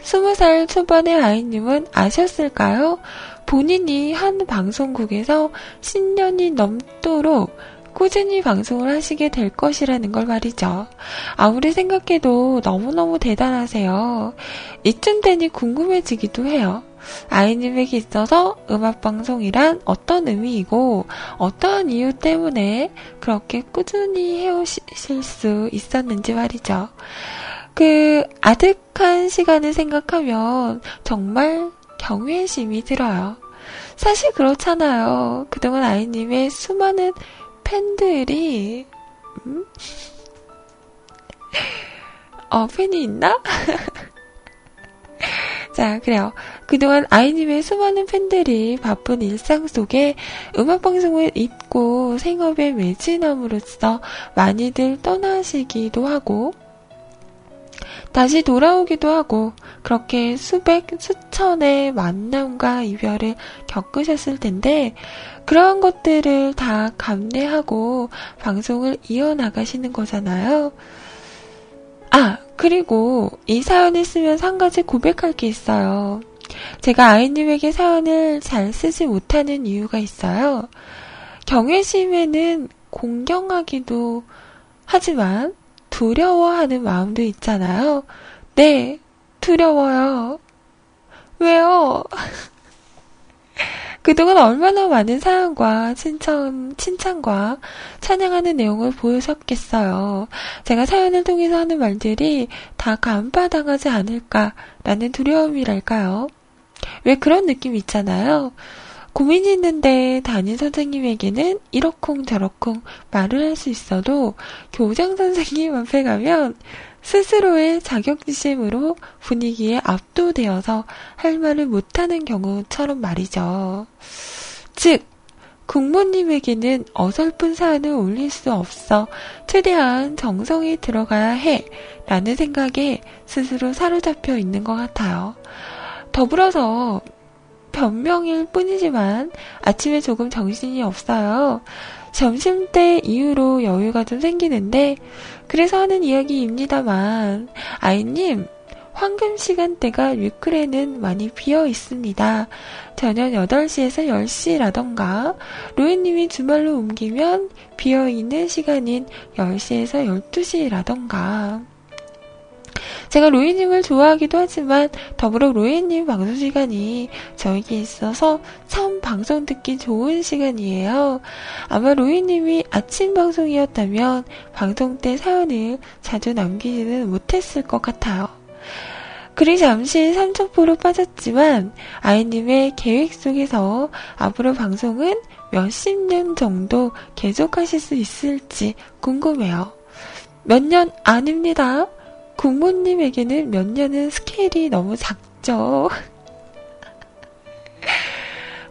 스무 살 초반의 아이님은 아셨을까요? 본인이 한 방송국에서 10년이 넘도록 꾸준히 방송을 하시게 될 것이라는 걸 말이죠. 아무리 생각해도 너무너무 대단하세요. 이쯤 되니 궁금해지기도 해요. 아이님에게 있어서 음악방송이란 어떤 의미이고 어떠한 이유 때문에 그렇게 꾸준히 해오실 수 있었는지 말이죠. 그 아득한 시간을 생각하면 정말 경외심이 들어요. 사실 그렇잖아요. 그동안 아이님의 수많은 팬들이, 음? 어, 팬이 있나? 자, 그래요. 그동안 아이님의 수많은 팬들이 바쁜 일상 속에 음악방송을 잊고 생업에 매진함으로써 많이들 떠나시기도 하고, 다시 돌아오기도 하고, 그렇게 수백, 수천의 만남과 이별을 겪으셨을 텐데, 그러한 것들을 다 감내하고 방송을 이어나가시는 거잖아요. 아, 그리고 이 사연을 쓰면서 한 가지 고백할 게 있어요. 제가 아이님에게 사연을 잘 쓰지 못하는 이유가 있어요. 경외심에는 공경하기도 하지만 두려워하는 마음도 있잖아요. 네, 두려워요. 왜요? 그동안 얼마나 많은 사연과 칭찬, 칭찬과 찬양하는 내용을 보여셨겠어요. 제가 사연을 통해서 하는 말들이 다 간파당하지 않을까라는 두려움이랄까요. 왜 그런 느낌 있잖아요. 고민이 있는데 담임 선생님에게는 이러쿵 저러쿵 말을 할 수 있어도 교장 선생님 앞에 가면 스스로의 자격지심으로 분위기에 압도되어서 할 말을 못하는 경우처럼 말이죠. 즉, 국모님에게는 어설픈 사안을 올릴 수 없어 최대한 정성이 들어가야 해 라는 생각에 스스로 사로잡혀 있는 것 같아요. 더불어서 변명일 뿐이지만 아침에 조금 정신이 없어요. 점심때 이후로 여유가 좀 생기는데 그래서 하는 이야기입니다만 아이님 황금 시간대가 위클에는 많이 비어 있습니다. 저녁 8시에서 10시라던가 로이님이 주말로 옮기면 비어 있는 시간인 10시에서 12시라던가 제가 로이님을 좋아하기도 하지만 더불어 로이님 방송 시간이 저에게 있어서 참 방송 듣기 좋은 시간이에요. 아마 로이님이 아침 방송이었다면 방송 때 사연을 자주 남기지는 못했을 것 같아요. 그리 잠시 삼척포로 빠졌지만 아이님의 계획 속에서 앞으로 방송은 몇십 년 정도 계속하실 수 있을지 궁금해요. 몇 년 아닙니다. 국모님에게는 몇 년은 스케일이 너무 작죠.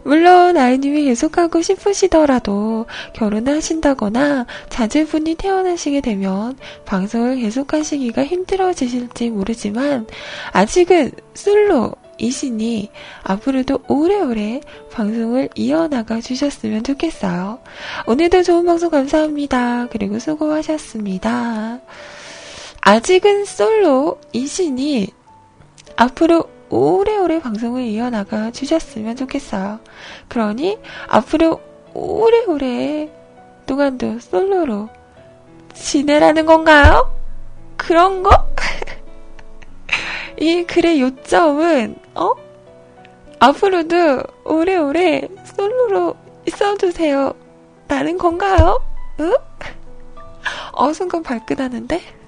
물론 아이님이 계속하고 싶으시더라도 결혼하신다거나 자제분이 태어나시게 되면 방송을 계속하시기가 힘들어지실지 모르지만 아직은 솔로이시니 앞으로도 오래오래 방송을 이어나가 주셨으면 좋겠어요. 오늘도 좋은 방송 감사합니다. 그리고 수고하셨습니다. 아직은 솔로이시니 앞으로 오래오래 방송을 이어나가 주셨으면 좋겠어요. 그러니 앞으로 오래오래 동안도 솔로로 지내라는 건가요? 그런 거? 이 글의 요점은, 어? 앞으로도 오래오래 솔로로 있어주세요. 라는 건가요? 응? 어, 순간 발끈하는데?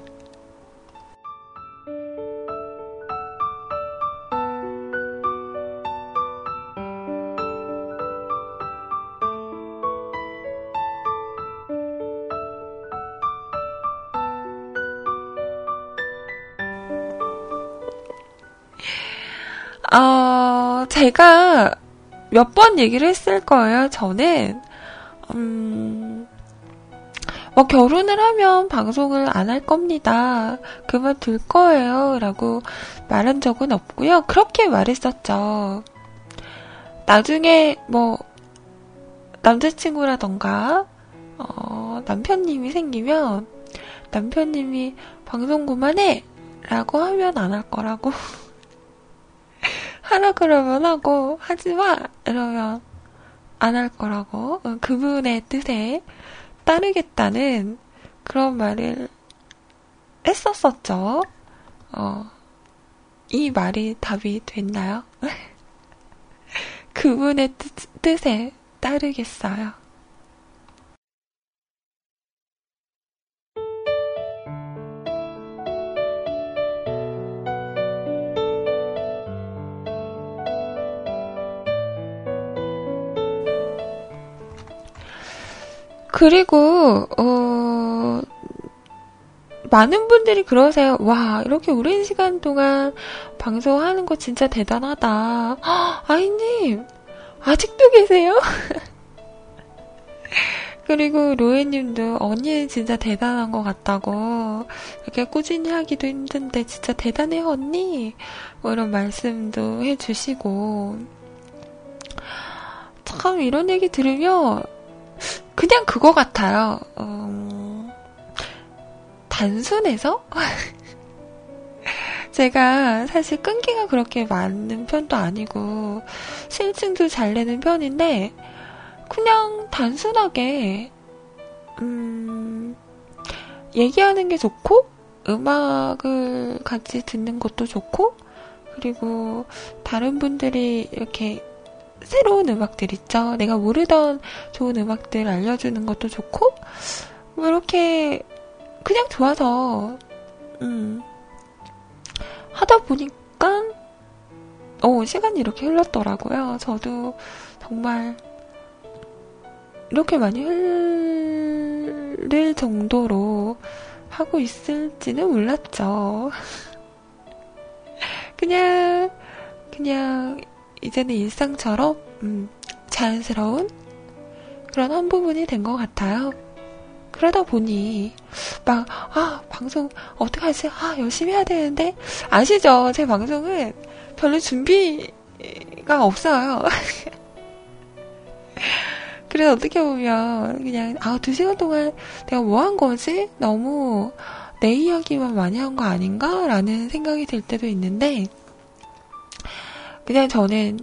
어, 제가 몇 번 얘기를 했을 거예요. 저는, 음, 뭐 결혼을 하면 방송을 안 할 겁니다. 그만둘 거예요. 라고 말한 적은 없고요. 그렇게 말했었죠. 나중에 뭐 남자친구라던가 어, 남편님이 생기면 남편님이 방송 그만해! 라고 하면 안 할 거라고. 하라 그러면 하고 하지 마 이러면 안 할 거라고 그분의 뜻에 따르겠다는 그런 말을 했었었죠. 어, 이 말이 답이 됐나요? 그분의 뜻, 뜻에 따르겠어요. 그리고 어 많은 분들이 그러세요. 와, 이렇게 오랜 시간 동안 방송하는 거 진짜 대단하다. 아이님, 아직도 계세요? 그리고 로에님도 언니 진짜 대단한 것 같다고 이렇게 꾸준히 하기도 힘든데 진짜 대단해 언니 뭐 이런 말씀도 해주시고 참 이런 얘기 들으면 그냥 그거 같아요. 어, 단순해서? 제가 사실 끈기가 그렇게 많은 편도 아니고, 실증도 잘 내는 편인데, 그냥 단순하게, 음, 얘기하는 게 좋고, 음악을 같이 듣는 것도 좋고, 그리고 다른 분들이 이렇게 새로운 음악들 있죠. 내가 모르던 좋은 음악들 알려주는 것도 좋고, 뭐 이렇게 그냥 좋아서, 음, 하다 보니까, 어, 시간이 이렇게 흘렀더라고요. 저도 정말 이렇게 많이 흘릴 정도로 하고 있을지는 몰랐죠. 그냥, 그냥, 이제는 일상처럼, 음, 자연스러운 그런 한 부분이 된 것 같아요. 그러다 보니, 막, 아, 방송, 어떡하지? 아, 열심히 해야 되는데? 아시죠? 제 방송은 별로 준비가 없어요. 그래서 어떻게 보면, 그냥, 아, 두 시간 동안 내가 뭐 한 거지? 너무 내 이야기만 많이 한 거 아닌가? 라는 생각이 들 때도 있는데, 그냥 저는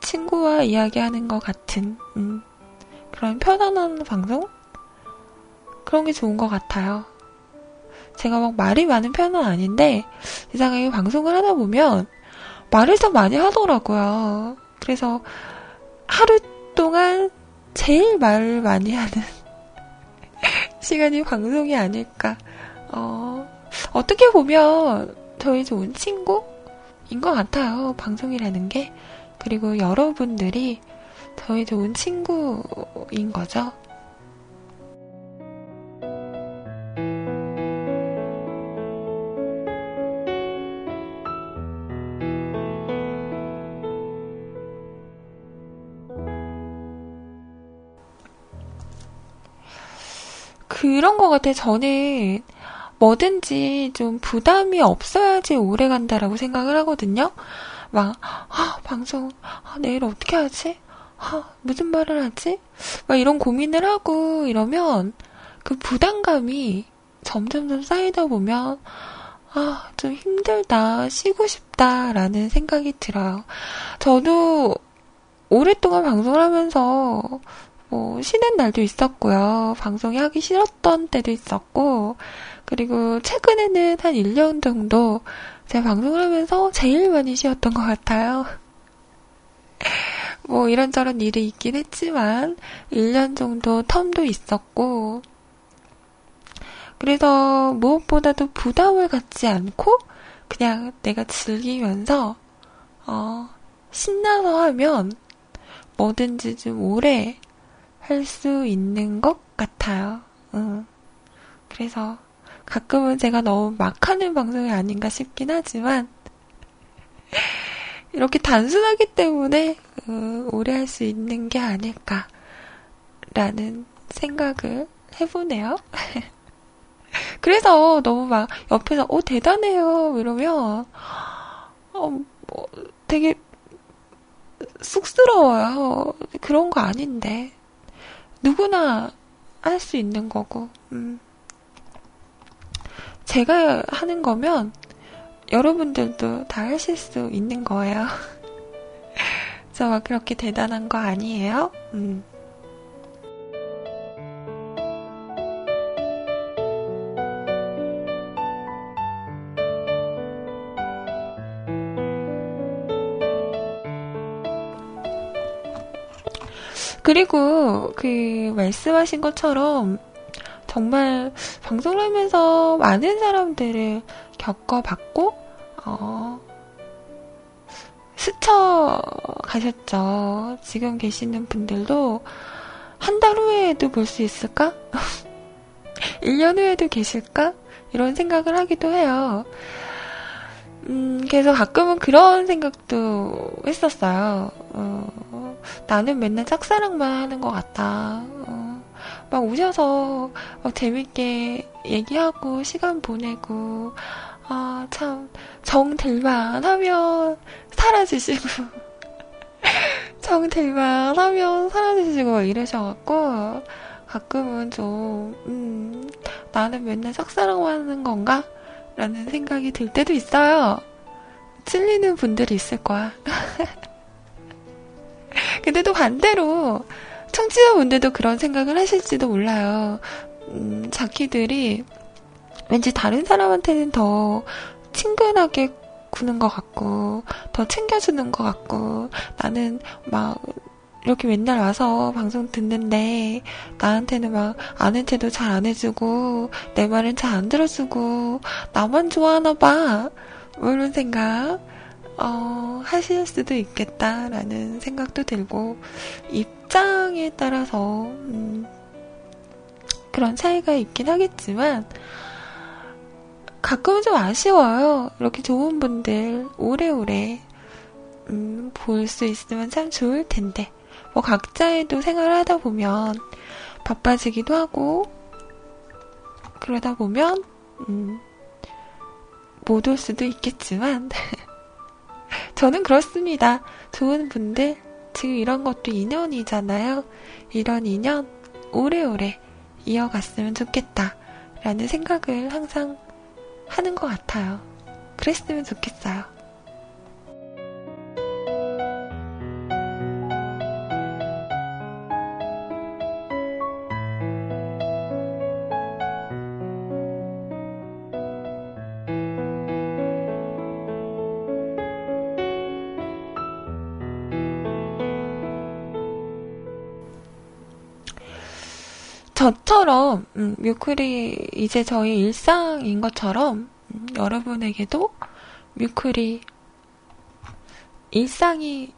친구와 이야기하는 것 같은, 음, 그런 편안한 방송? 그런 게 좋은 것 같아요. 제가 막 말이 많은 편은 아닌데, 이상하게 방송을 하다 보면, 말을 좀 많이 하더라고요. 그래서 하루 동안 제일 말을 많이 하는 시간이 방송이 아닐까. 어, 어떻게 보면 저희 좋은 친구 인 것 같아요. 방송이라는 게. 그리고 여러분들이 저희 좋은 친구인 거죠. 그런 것 같아. 저는 뭐든지 좀 부담이 없어야지 오래 간다라고 생각을 하거든요. 막, 아, 방송, 아, 내일 어떻게 하지? 아, 무슨 말을 하지? 막 이런 고민을 하고 이러면 그 부담감이 점점점 쌓이다 보면 아, 좀 힘들다, 쉬고 싶다라는 생각이 들어요. 저도 오랫동안 방송을 하면서 뭐 쉬는 날도 있었고요. 방송이 하기 싫었던 때도 있었고, 그리고 최근에는 한 1년 정도 제가 방송을 하면서 제일 많이 쉬었던 것 같아요. 뭐 이런저런 일이 있긴 했지만 1년 정도 텀도 있었고 그래서 무엇보다도 부담을 갖지 않고 그냥 내가 즐기면서 어 신나서 하면 뭐든지 좀 오래 할 수 있는 것 같아요. 응. 그래서 가끔은 제가 너무 막 하는 방송이 아닌가 싶긴 하지만, 이렇게 단순하기 때문에, 어, 오래 할 수 있는 게 아닐까라는 생각을 해보네요. 그래서 너무 막 옆에서, 오, 대단해요. 이러면, 어, 뭐, 되게 쑥스러워요. 그런 거 아닌데. 누구나 할 수 있는 거고, 음. 제가 하는 거면 여러분들도 다 하실 수 있는 거예요. 저 막 그렇게 대단한 거 아니에요? 음. 그리고 그 말씀하신 것처럼 정말 방송을 하면서 많은 사람들을 겪어봤고, 어, 스쳐 가셨죠. 지금 계시는 분들도 한 달 후에도 볼 수 있을까? 1년 후에도 계실까? 이런 생각을 하기도 해요. 음, 그래서 가끔은 그런 생각도 했었어요. 어, 나는 맨날 짝사랑만 하는 것 같다. 어, 막 오셔서 막 재밌게 얘기하고 시간 보내고 아 참 정될만 하면 사라지시고 정될만 하면 사라지시고 막 이러셔갖고 가끔은 좀 음, 나는 맨날 짝사랑만 하는 건가? 라는 생각이 들 때도 있어요. 찔리는 분들이 있을 거야. 근데 또 반대로 청취자분들도 그런 생각을 하실지도 몰라요. 음, 자기들이 왠지 다른 사람한테는 더 친근하게 구는 것 같고, 더 챙겨주는 것 같고, 나는 막, 이렇게 맨날 와서 방송 듣는데, 나한테는 막, 아는테도 잘 안 해주고, 내 말은 잘 안 들어주고, 나만 좋아하나 봐. 뭐 이런 생각, 어, 하실 수도 있겠다라는 생각도 들고, 입장에 따라서, 음, 그런 차이가 있긴 하겠지만, 가끔은 좀 아쉬워요. 이렇게 좋은 분들 오래오래 음, 볼 수 있으면 참 좋을 텐데. 뭐 각자의 또 생활을 하다 보면 바빠지기도 하고 그러다 보면 음, 못 올 수도 있겠지만 저는 그렇습니다. 좋은 분들 지금 이런 것도 인연이잖아요. 이런 인연 오래오래 이어갔으면 좋겠다. 라는 생각을 항상 하는 것 같아요. 그랬으면 좋겠어요. 저처럼 음, 뮤클이 이제 저희 일상인 것처럼 음, 여러분에게도 뮤클이 일상이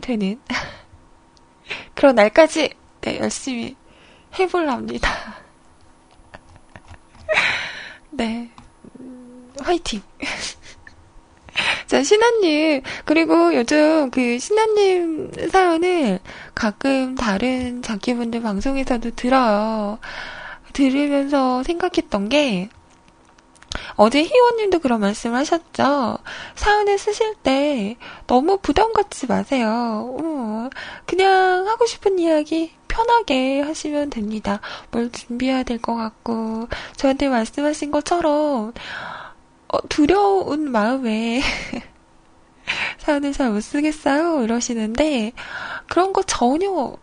되는 그런 날까지 네, 열심히 해볼랍니다. 네, 음, 화이팅! 자, 신하님. 그리고 요즘 그 신하님 사연을 가끔 다른 자기분들 방송에서도 들어요. 들으면서 생각했던 게, 어제 희원님도 그런 말씀 하셨죠? 사연을 쓰실 때 너무 부담 갖지 마세요. 어, 그냥 하고 싶은 이야기 편하게 하시면 됩니다. 뭘 준비해야 될 것 같고, 저한테 말씀하신 것처럼, 어, 두려운 마음에 사연을 잘 못 쓰겠어요? 이러시는데, 그런 거 전혀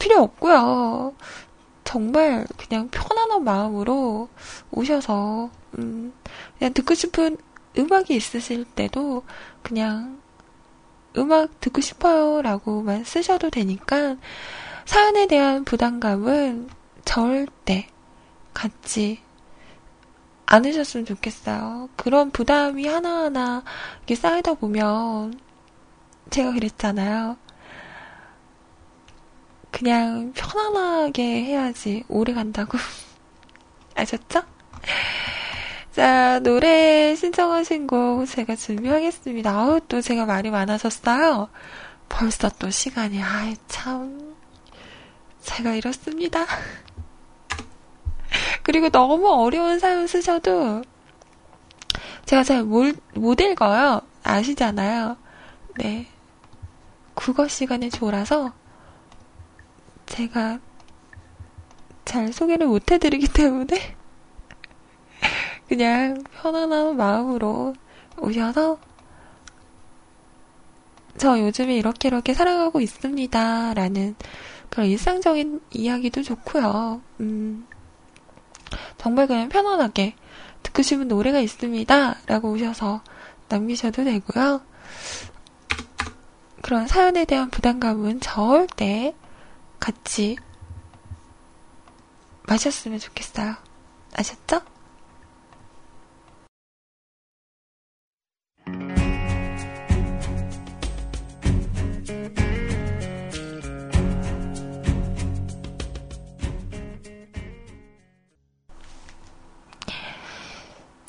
필요 없고요. 정말 그냥 편안한 마음으로 오셔서, 음, 그냥 듣고 싶은 음악이 있으실 때도 그냥 음악 듣고 싶어요 라고만 쓰셔도 되니까 사연에 대한 부담감은 절대 갖지 않으셨으면 좋겠어요. 그런 부담이 하나하나 이렇게 쌓이다 보면 제가 그랬잖아요. 그냥 편안하게 해야지 오래 간다고. 아셨죠? 자, 노래 신청하신 곡 제가 준비하겠습니다. 아우, 또 제가 말이 많아졌어요. 벌써 또 시간이, 아이, 참. 제가 이렇습니다. 그리고 너무 어려운 사연 쓰셔도 제가 잘 못 읽어요. 아시잖아요. 네. 국어 시간에 졸아서 제가 잘 소개를 못 해드리기 때문에 그냥 편안한 마음으로 오셔서 저 요즘에 이렇게 이렇게 살아가고 있습니다. 라는 그런 일상적인 이야기도 좋고요. 음, 정말 그냥 편안하게 듣고 싶은 노래가 있습니다. 라고 오셔서 남기셔도 되고요. 그런 사연에 대한 부담감은 절대 같이 마셨으면 좋겠어요. 아셨죠?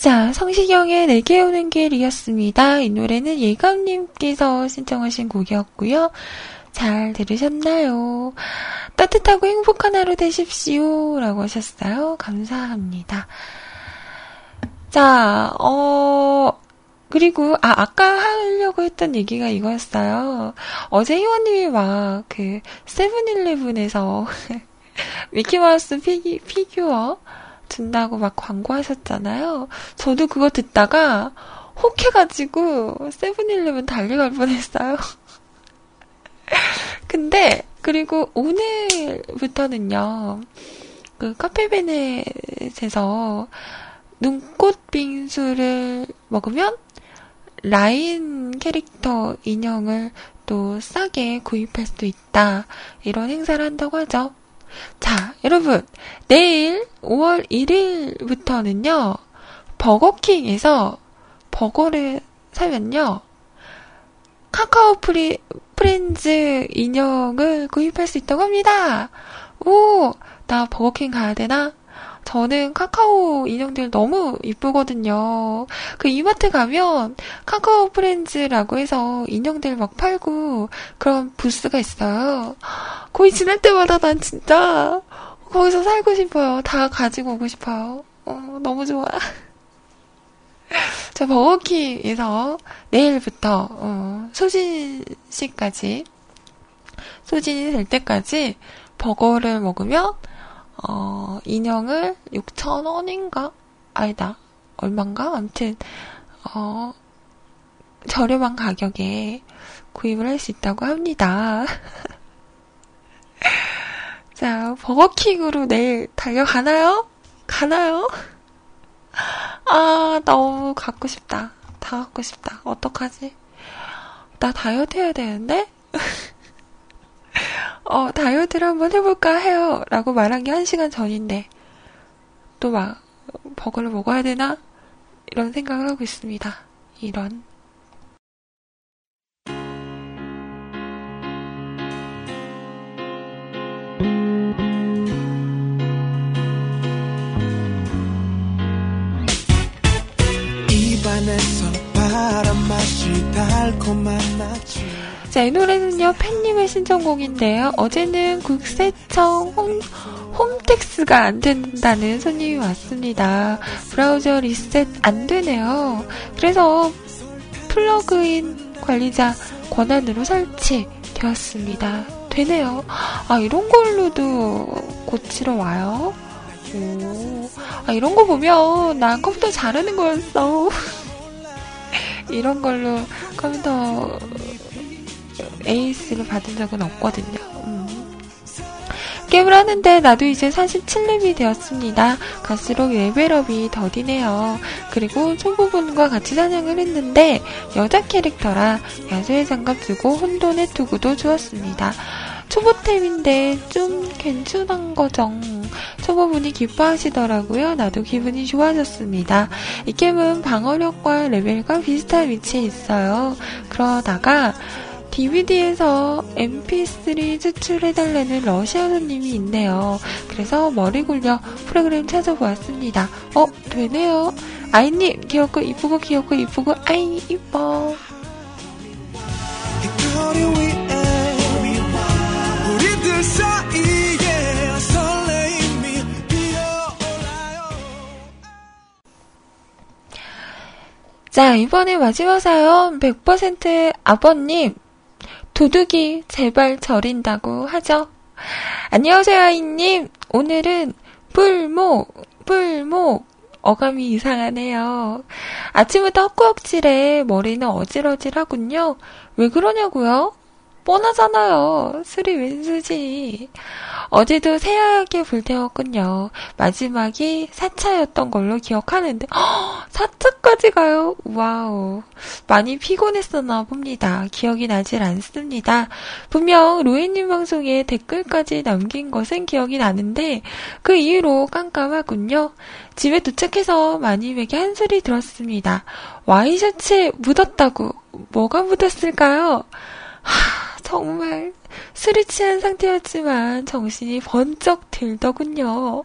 자, 성시경의 내게 오는 길이었습니다. 이 노래는 예감님께서 신청하신 곡이었고요. 잘 들으셨나요? 따뜻하고 행복한 하루 되십시오. 라고 하셨어요. 감사합니다. 자, 어, 그리고, 아, 아까 하려고 했던 얘기가 이거였어요. 어제 희원님이 막, 그, 세븐일레븐에서, 미키마우스 피기, 피규어, 준다고 막 광고하셨잖아요. 저도 그거 듣다가 혹해가지고 세븐일레븐 달려갈 뻔했어요. 근데 그리고 오늘부터는요. 그 카페베넷에서 눈꽃 빙수를 먹으면 라인 캐릭터 인형을 또 싸게 구입할 수도 있다. 이런 행사를 한다고 하죠. 자, 여러분. 내일 5월 1일부터는요, 버거킹에서 버거를 사면요, 카카오 프리, 프렌즈 인형을 구입할 수 있다고 합니다. 오, 나 버거킹 가야 되나? 저는 카카오 인형들 너무 이쁘거든요. 그 이마트 가면 카카오 프렌즈라고 해서 인형들 막 팔고 그런 부스가 있어요. 거기 지날 때마다 난 진짜 거기서 살고 싶어요. 다 가지고 오고 싶어요. 어, 너무 좋아. 자, 버거킹에서 내일부터, 어, 소진 씨까지, 소진이 될 때까지 버거를 먹으면 어, 인형을 6,000원인가? 아니다. 얼만가? 아무튼, 어, 저렴한 가격에 구입을 할 수 있다고 합니다. 자, 버거킹으로 내일 달려가나요? 가나요? 아, 너무 갖고 싶다. 다 갖고 싶다. 어떡하지? 나 다이어트 해야 되는데? 어, 다이어트를 한번 해볼까 해요. 라고 말한 게 한 시간 전인데, 또 막, 버거를 먹어야 되나? 이런 생각을 하고 있습니다. 이런. 입안에서 바람 맛이 달콤한 아침 자, 이 노래는요, 팬님의 신청곡인데요. 어제는 국세청 홈, 홈택스가 안 된다는 손님이 왔습니다. 브라우저 리셋 안 되네요. 그래서 플러그인 관리자 권한으로 설치되었습니다. 되네요. 아, 이런 걸로도 고치러 와요? 오, 아, 이런 거 보면 난 컴퓨터 잘하는 거였어. 이런 걸로 컴퓨터 에이스를 받은 적은 없거든요. 음. 게임을 하는데 나도 이제 47렙이 되었습니다. 갈수록 레벨업이 더디네요. 그리고 초보분과 같이 사냥을 했는데 여자 캐릭터라 야수의 장갑 쓰고 혼돈의 투구도 좋았습니다. 초보템인데 좀 괜찮은 거죠. 초보분이 기뻐하시더라고요. 나도 기분이 좋아졌습니다. 이 게임은 방어력과 레벨과 비슷한 위치에 있어요. 그러다가 DVD에서 MP3 추출해달라는 러시아 손님이 있네요. 그래서 머리 굴려 프로그램 찾아보았습니다. 어, 되네요. 아이님, 귀엽고 이쁘고 귀엽고 이쁘고 아이 이뻐. 자, 이번에 마지막 사연 100% 아버님 도둑이 제발 저린다고 하죠. 안녕하세요, 아이님. 오늘은 뿔목, 뿔목. 어감이 이상하네요. 아침부터 헛구역질에 머리는 어질어질하군요. 왜 그러냐고요? 뻔하잖아요. 술이 웬수지. 어제도 새하얗게 불태웠군요. 마지막이 4차였던 걸로 기억하는데, 허, 4차까지 가요? wow. 많이 피곤했었나 봅니다. 기억이 나질 않습니다. 분명 로이님 방송에 댓글까지 남긴 것은 기억이 나는데, 그 이후로 깜깜하군요. 집에 도착해서 마님에게 한 소리 들었습니다. 와이셔츠에 묻었다고. 뭐가 묻었을까요? 하, 정말 술이 취한 상태였지만 정신이 번쩍 들더군요.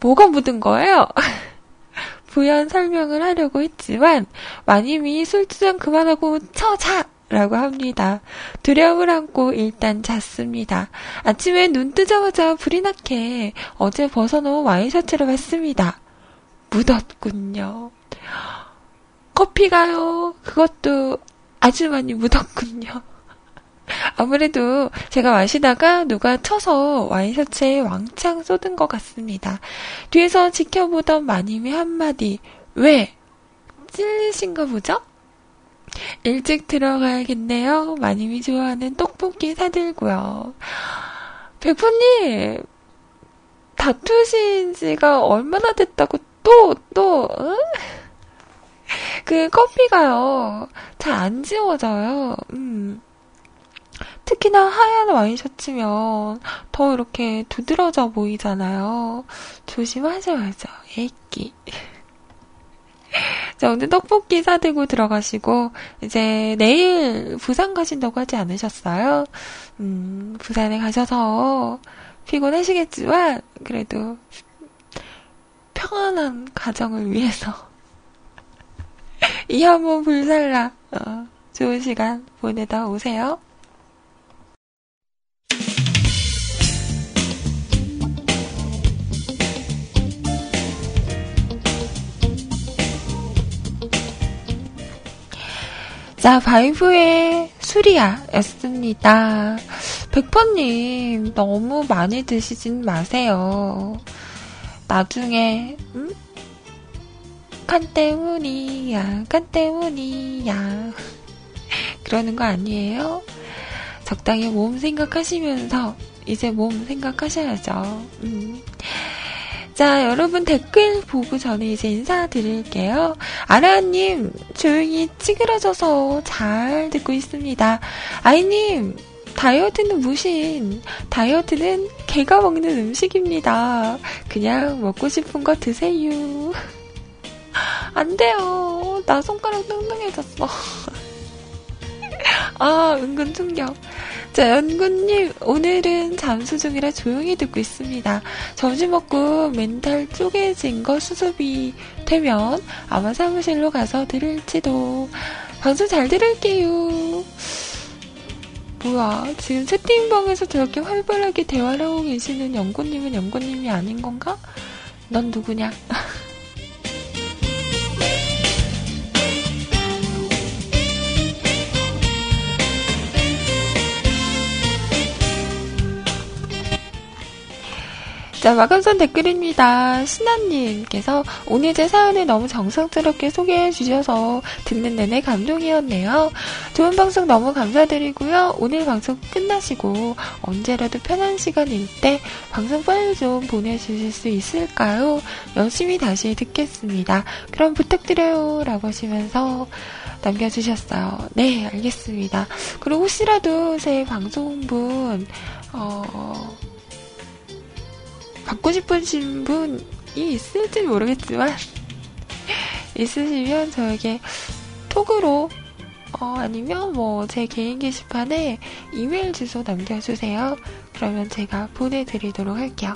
뭐가 묻은 거예요? 부연 설명을 하려고 했지만 마님이 술주정 그만하고 쳐자! 라고 합니다. 두려움을 안고 일단 잤습니다. 아침에 눈 뜨자마자 불이 나게 어제 벗어놓은 와인셔츠를 봤습니다. 묻었군요. 커피가요. 그것도 아주 많이 묻었군요. 아무래도 제가 마시다가 누가 쳐서 와인셔츠에 왕창 쏟은 것 같습니다. 뒤에서 지켜보던 마님의 한마디, 왜? 찔리신가 보죠? 일찍 들어가야겠네요. 마님이 좋아하는 떡볶이 사들고요. 백퍼님, 다투신 지가 얼마나 됐다고 또, 또, 응? 그 커피가요, 잘 안 지워져요. 음. 특히나 하얀 와인셔츠면 더 이렇게 두드러져 보이잖아요. 조심하셔야죠, 애기. 자, 오늘 떡볶이 사들고 들어가시고, 이제 내일 부산 가신다고 하지 않으셨어요? 음, 부산에 가셔서 피곤하시겠지만, 그래도 평안한 가정을 위해서 이 한번 불살라, 어, 좋은 시간 보내다 오세요. 자, 바이브의 수리야 였습니다. 백퍼님, 너무 많이 드시진 마세요. 나중에, 음? 칸 때문이야, 칸 때문이야. 그러는 거 아니에요? 적당히 몸 생각하시면서, 이제 몸 생각하셔야죠. 음. 자, 여러분 댓글 보고 저는 이제 인사드릴게요. 아라님, 조용히 찌그러져서 잘 듣고 있습니다. 아이님, 다이어트는 무신. 다이어트는 개가 먹는 음식입니다. 그냥 먹고 싶은 거 드세요. 안 돼요. 나 손가락 뚱뚱해졌어. 아, 은근 충격. 자, 연구님, 오늘은 잠수 중이라 조용히 듣고 있습니다. 점심 먹고 멘탈 쪼개진 거 수습이 되면 아마 사무실로 가서 들을지도. 방송 잘 들을게요. 뭐야, 지금 채팅방에서 저렇게 활발하게 대화를 하고 계시는 연구님은 연구님이 아닌 건가? 넌 누구냐? 자, 마감선 댓글입니다. 신하님께서 오늘 제 사연을 너무 정성스럽게 소개해 주셔서 듣는 내내 감동이었네요. 좋은 방송 너무 감사드리고요. 오늘 방송 끝나시고 언제라도 편한 시간일 때 방송 파일 좀 보내주실 수 있을까요? 열심히 다시 듣겠습니다. 그럼 부탁드려요. 라고 하시면서 남겨주셨어요. 네, 알겠습니다. 그리고 혹시라도 제 방송분, 어, 받고 싶으신 분이 있을지 모르겠지만 있으시면 저에게 톡으로 어, 아니면 뭐 제 개인 게시판에 이메일 주소 남겨주세요. 그러면 제가 보내드리도록 할게요.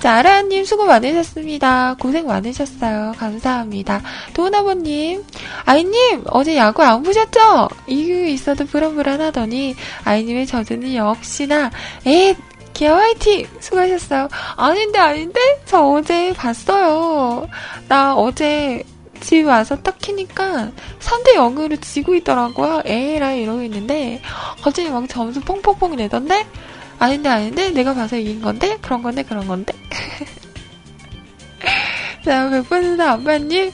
자, 아라님 수고 많으셨습니다. 고생 많으셨어요. 감사합니다. 도은아버님, 아이님, 어제 야구 안 보셨죠? 이유 있어도 불안불안하더니, 아이님의 저주는 역시나, 에 기아 화이팅! 수고하셨어요. 아닌데, 아닌데? 저 어제 봤어요. 나 어제 집에 와서 딱 키니까 3대 0으로 지고 있더라고요. 에라 이러고 있는데, 갑자기 막 점수 뽕뽕뽕 내던데? 아닌데, 아닌데? 내가 봐서 이긴 건데? 그런 건데, 그런 건데? 자, 백번수다 안마님,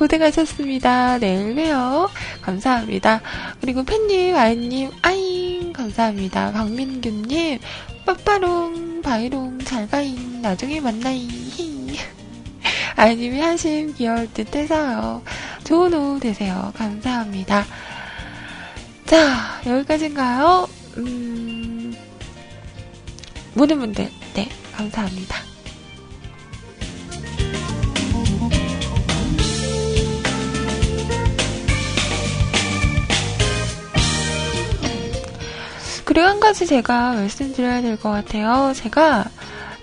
고생하셨습니다. 내일 봬요. 감사합니다. 그리고 팬님, 아이님, 아잉, 감사합니다. 박민규님, 빠빠롱, 바이롱, 잘가잉, 나중에 만나잉, 힝. 아이님이 하심 귀여울 듯 해서요. 좋은 오후 되세요. 감사합니다. 자, 여기까지인가요? 음, 모든 분들, 네, 감사합니다. 그리고 한 가지 제가 말씀드려야 될 것 같아요. 제가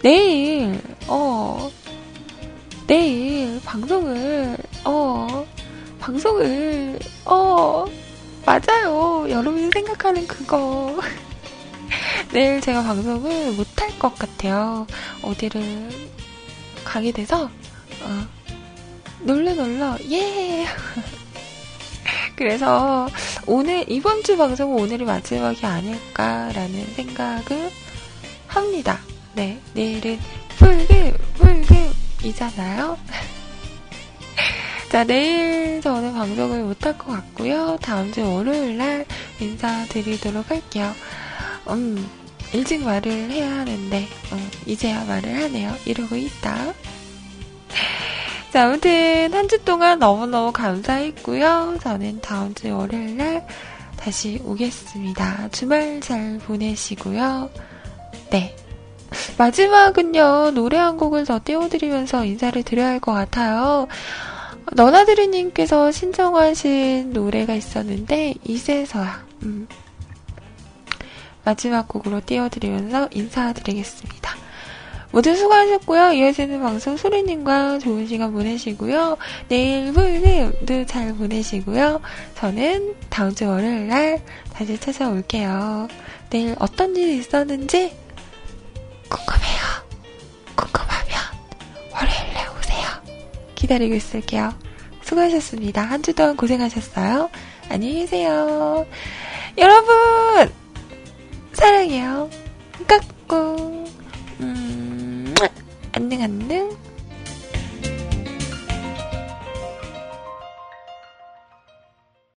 내일, 어, 내일 방송을, 어, 방송을, 어, 맞아요. 여러분이 생각하는 그거. 내일 제가 방송을 못할 것 같아요. 어디를 가게 돼서, 어, 놀러 놀러, 예! 그래서 오늘 이번 주 방송은 오늘이 마지막이 아닐까라는 생각을 합니다. 네, 내일은 풀금 풀금이잖아요. 자, 내일 저는 방송을 못할 것 같고요. 다음 주 월요일 날 인사드리도록 할게요. 음, 일찍 말을 해야 하는데, 어, 이제야 말을 하네요. 이러고 있다. 자, 자, 아무튼 한 주 동안 너무너무 감사했고요. 저는 다음 주 월요일 날 다시 오겠습니다. 주말 잘 보내시고요. 네. 마지막은요, 노래 한 곡을 더 띄워드리면서 인사를 드려야 할 것 같아요. 너나드리님께서 신청하신 노래가 있었는데, 이세서야. 음. 마지막 곡으로 띄워드리면서 인사드리겠습니다. 모두 수고하셨고요. 이어지는 방송 소리님과 좋은 시간 보내시고요. 내일 후일도 잘 보내시고요. 저는 다음 주 월요일 날 다시 찾아올게요. 내일 어떤 일이 있었는지 궁금해요. 궁금하면 월요일에 오세요. 기다리고 있을게요. 수고하셨습니다. 한 주 동안 고생하셨어요. 안녕히 계세요. 여러분! 사랑해요. 안녕, 안녕.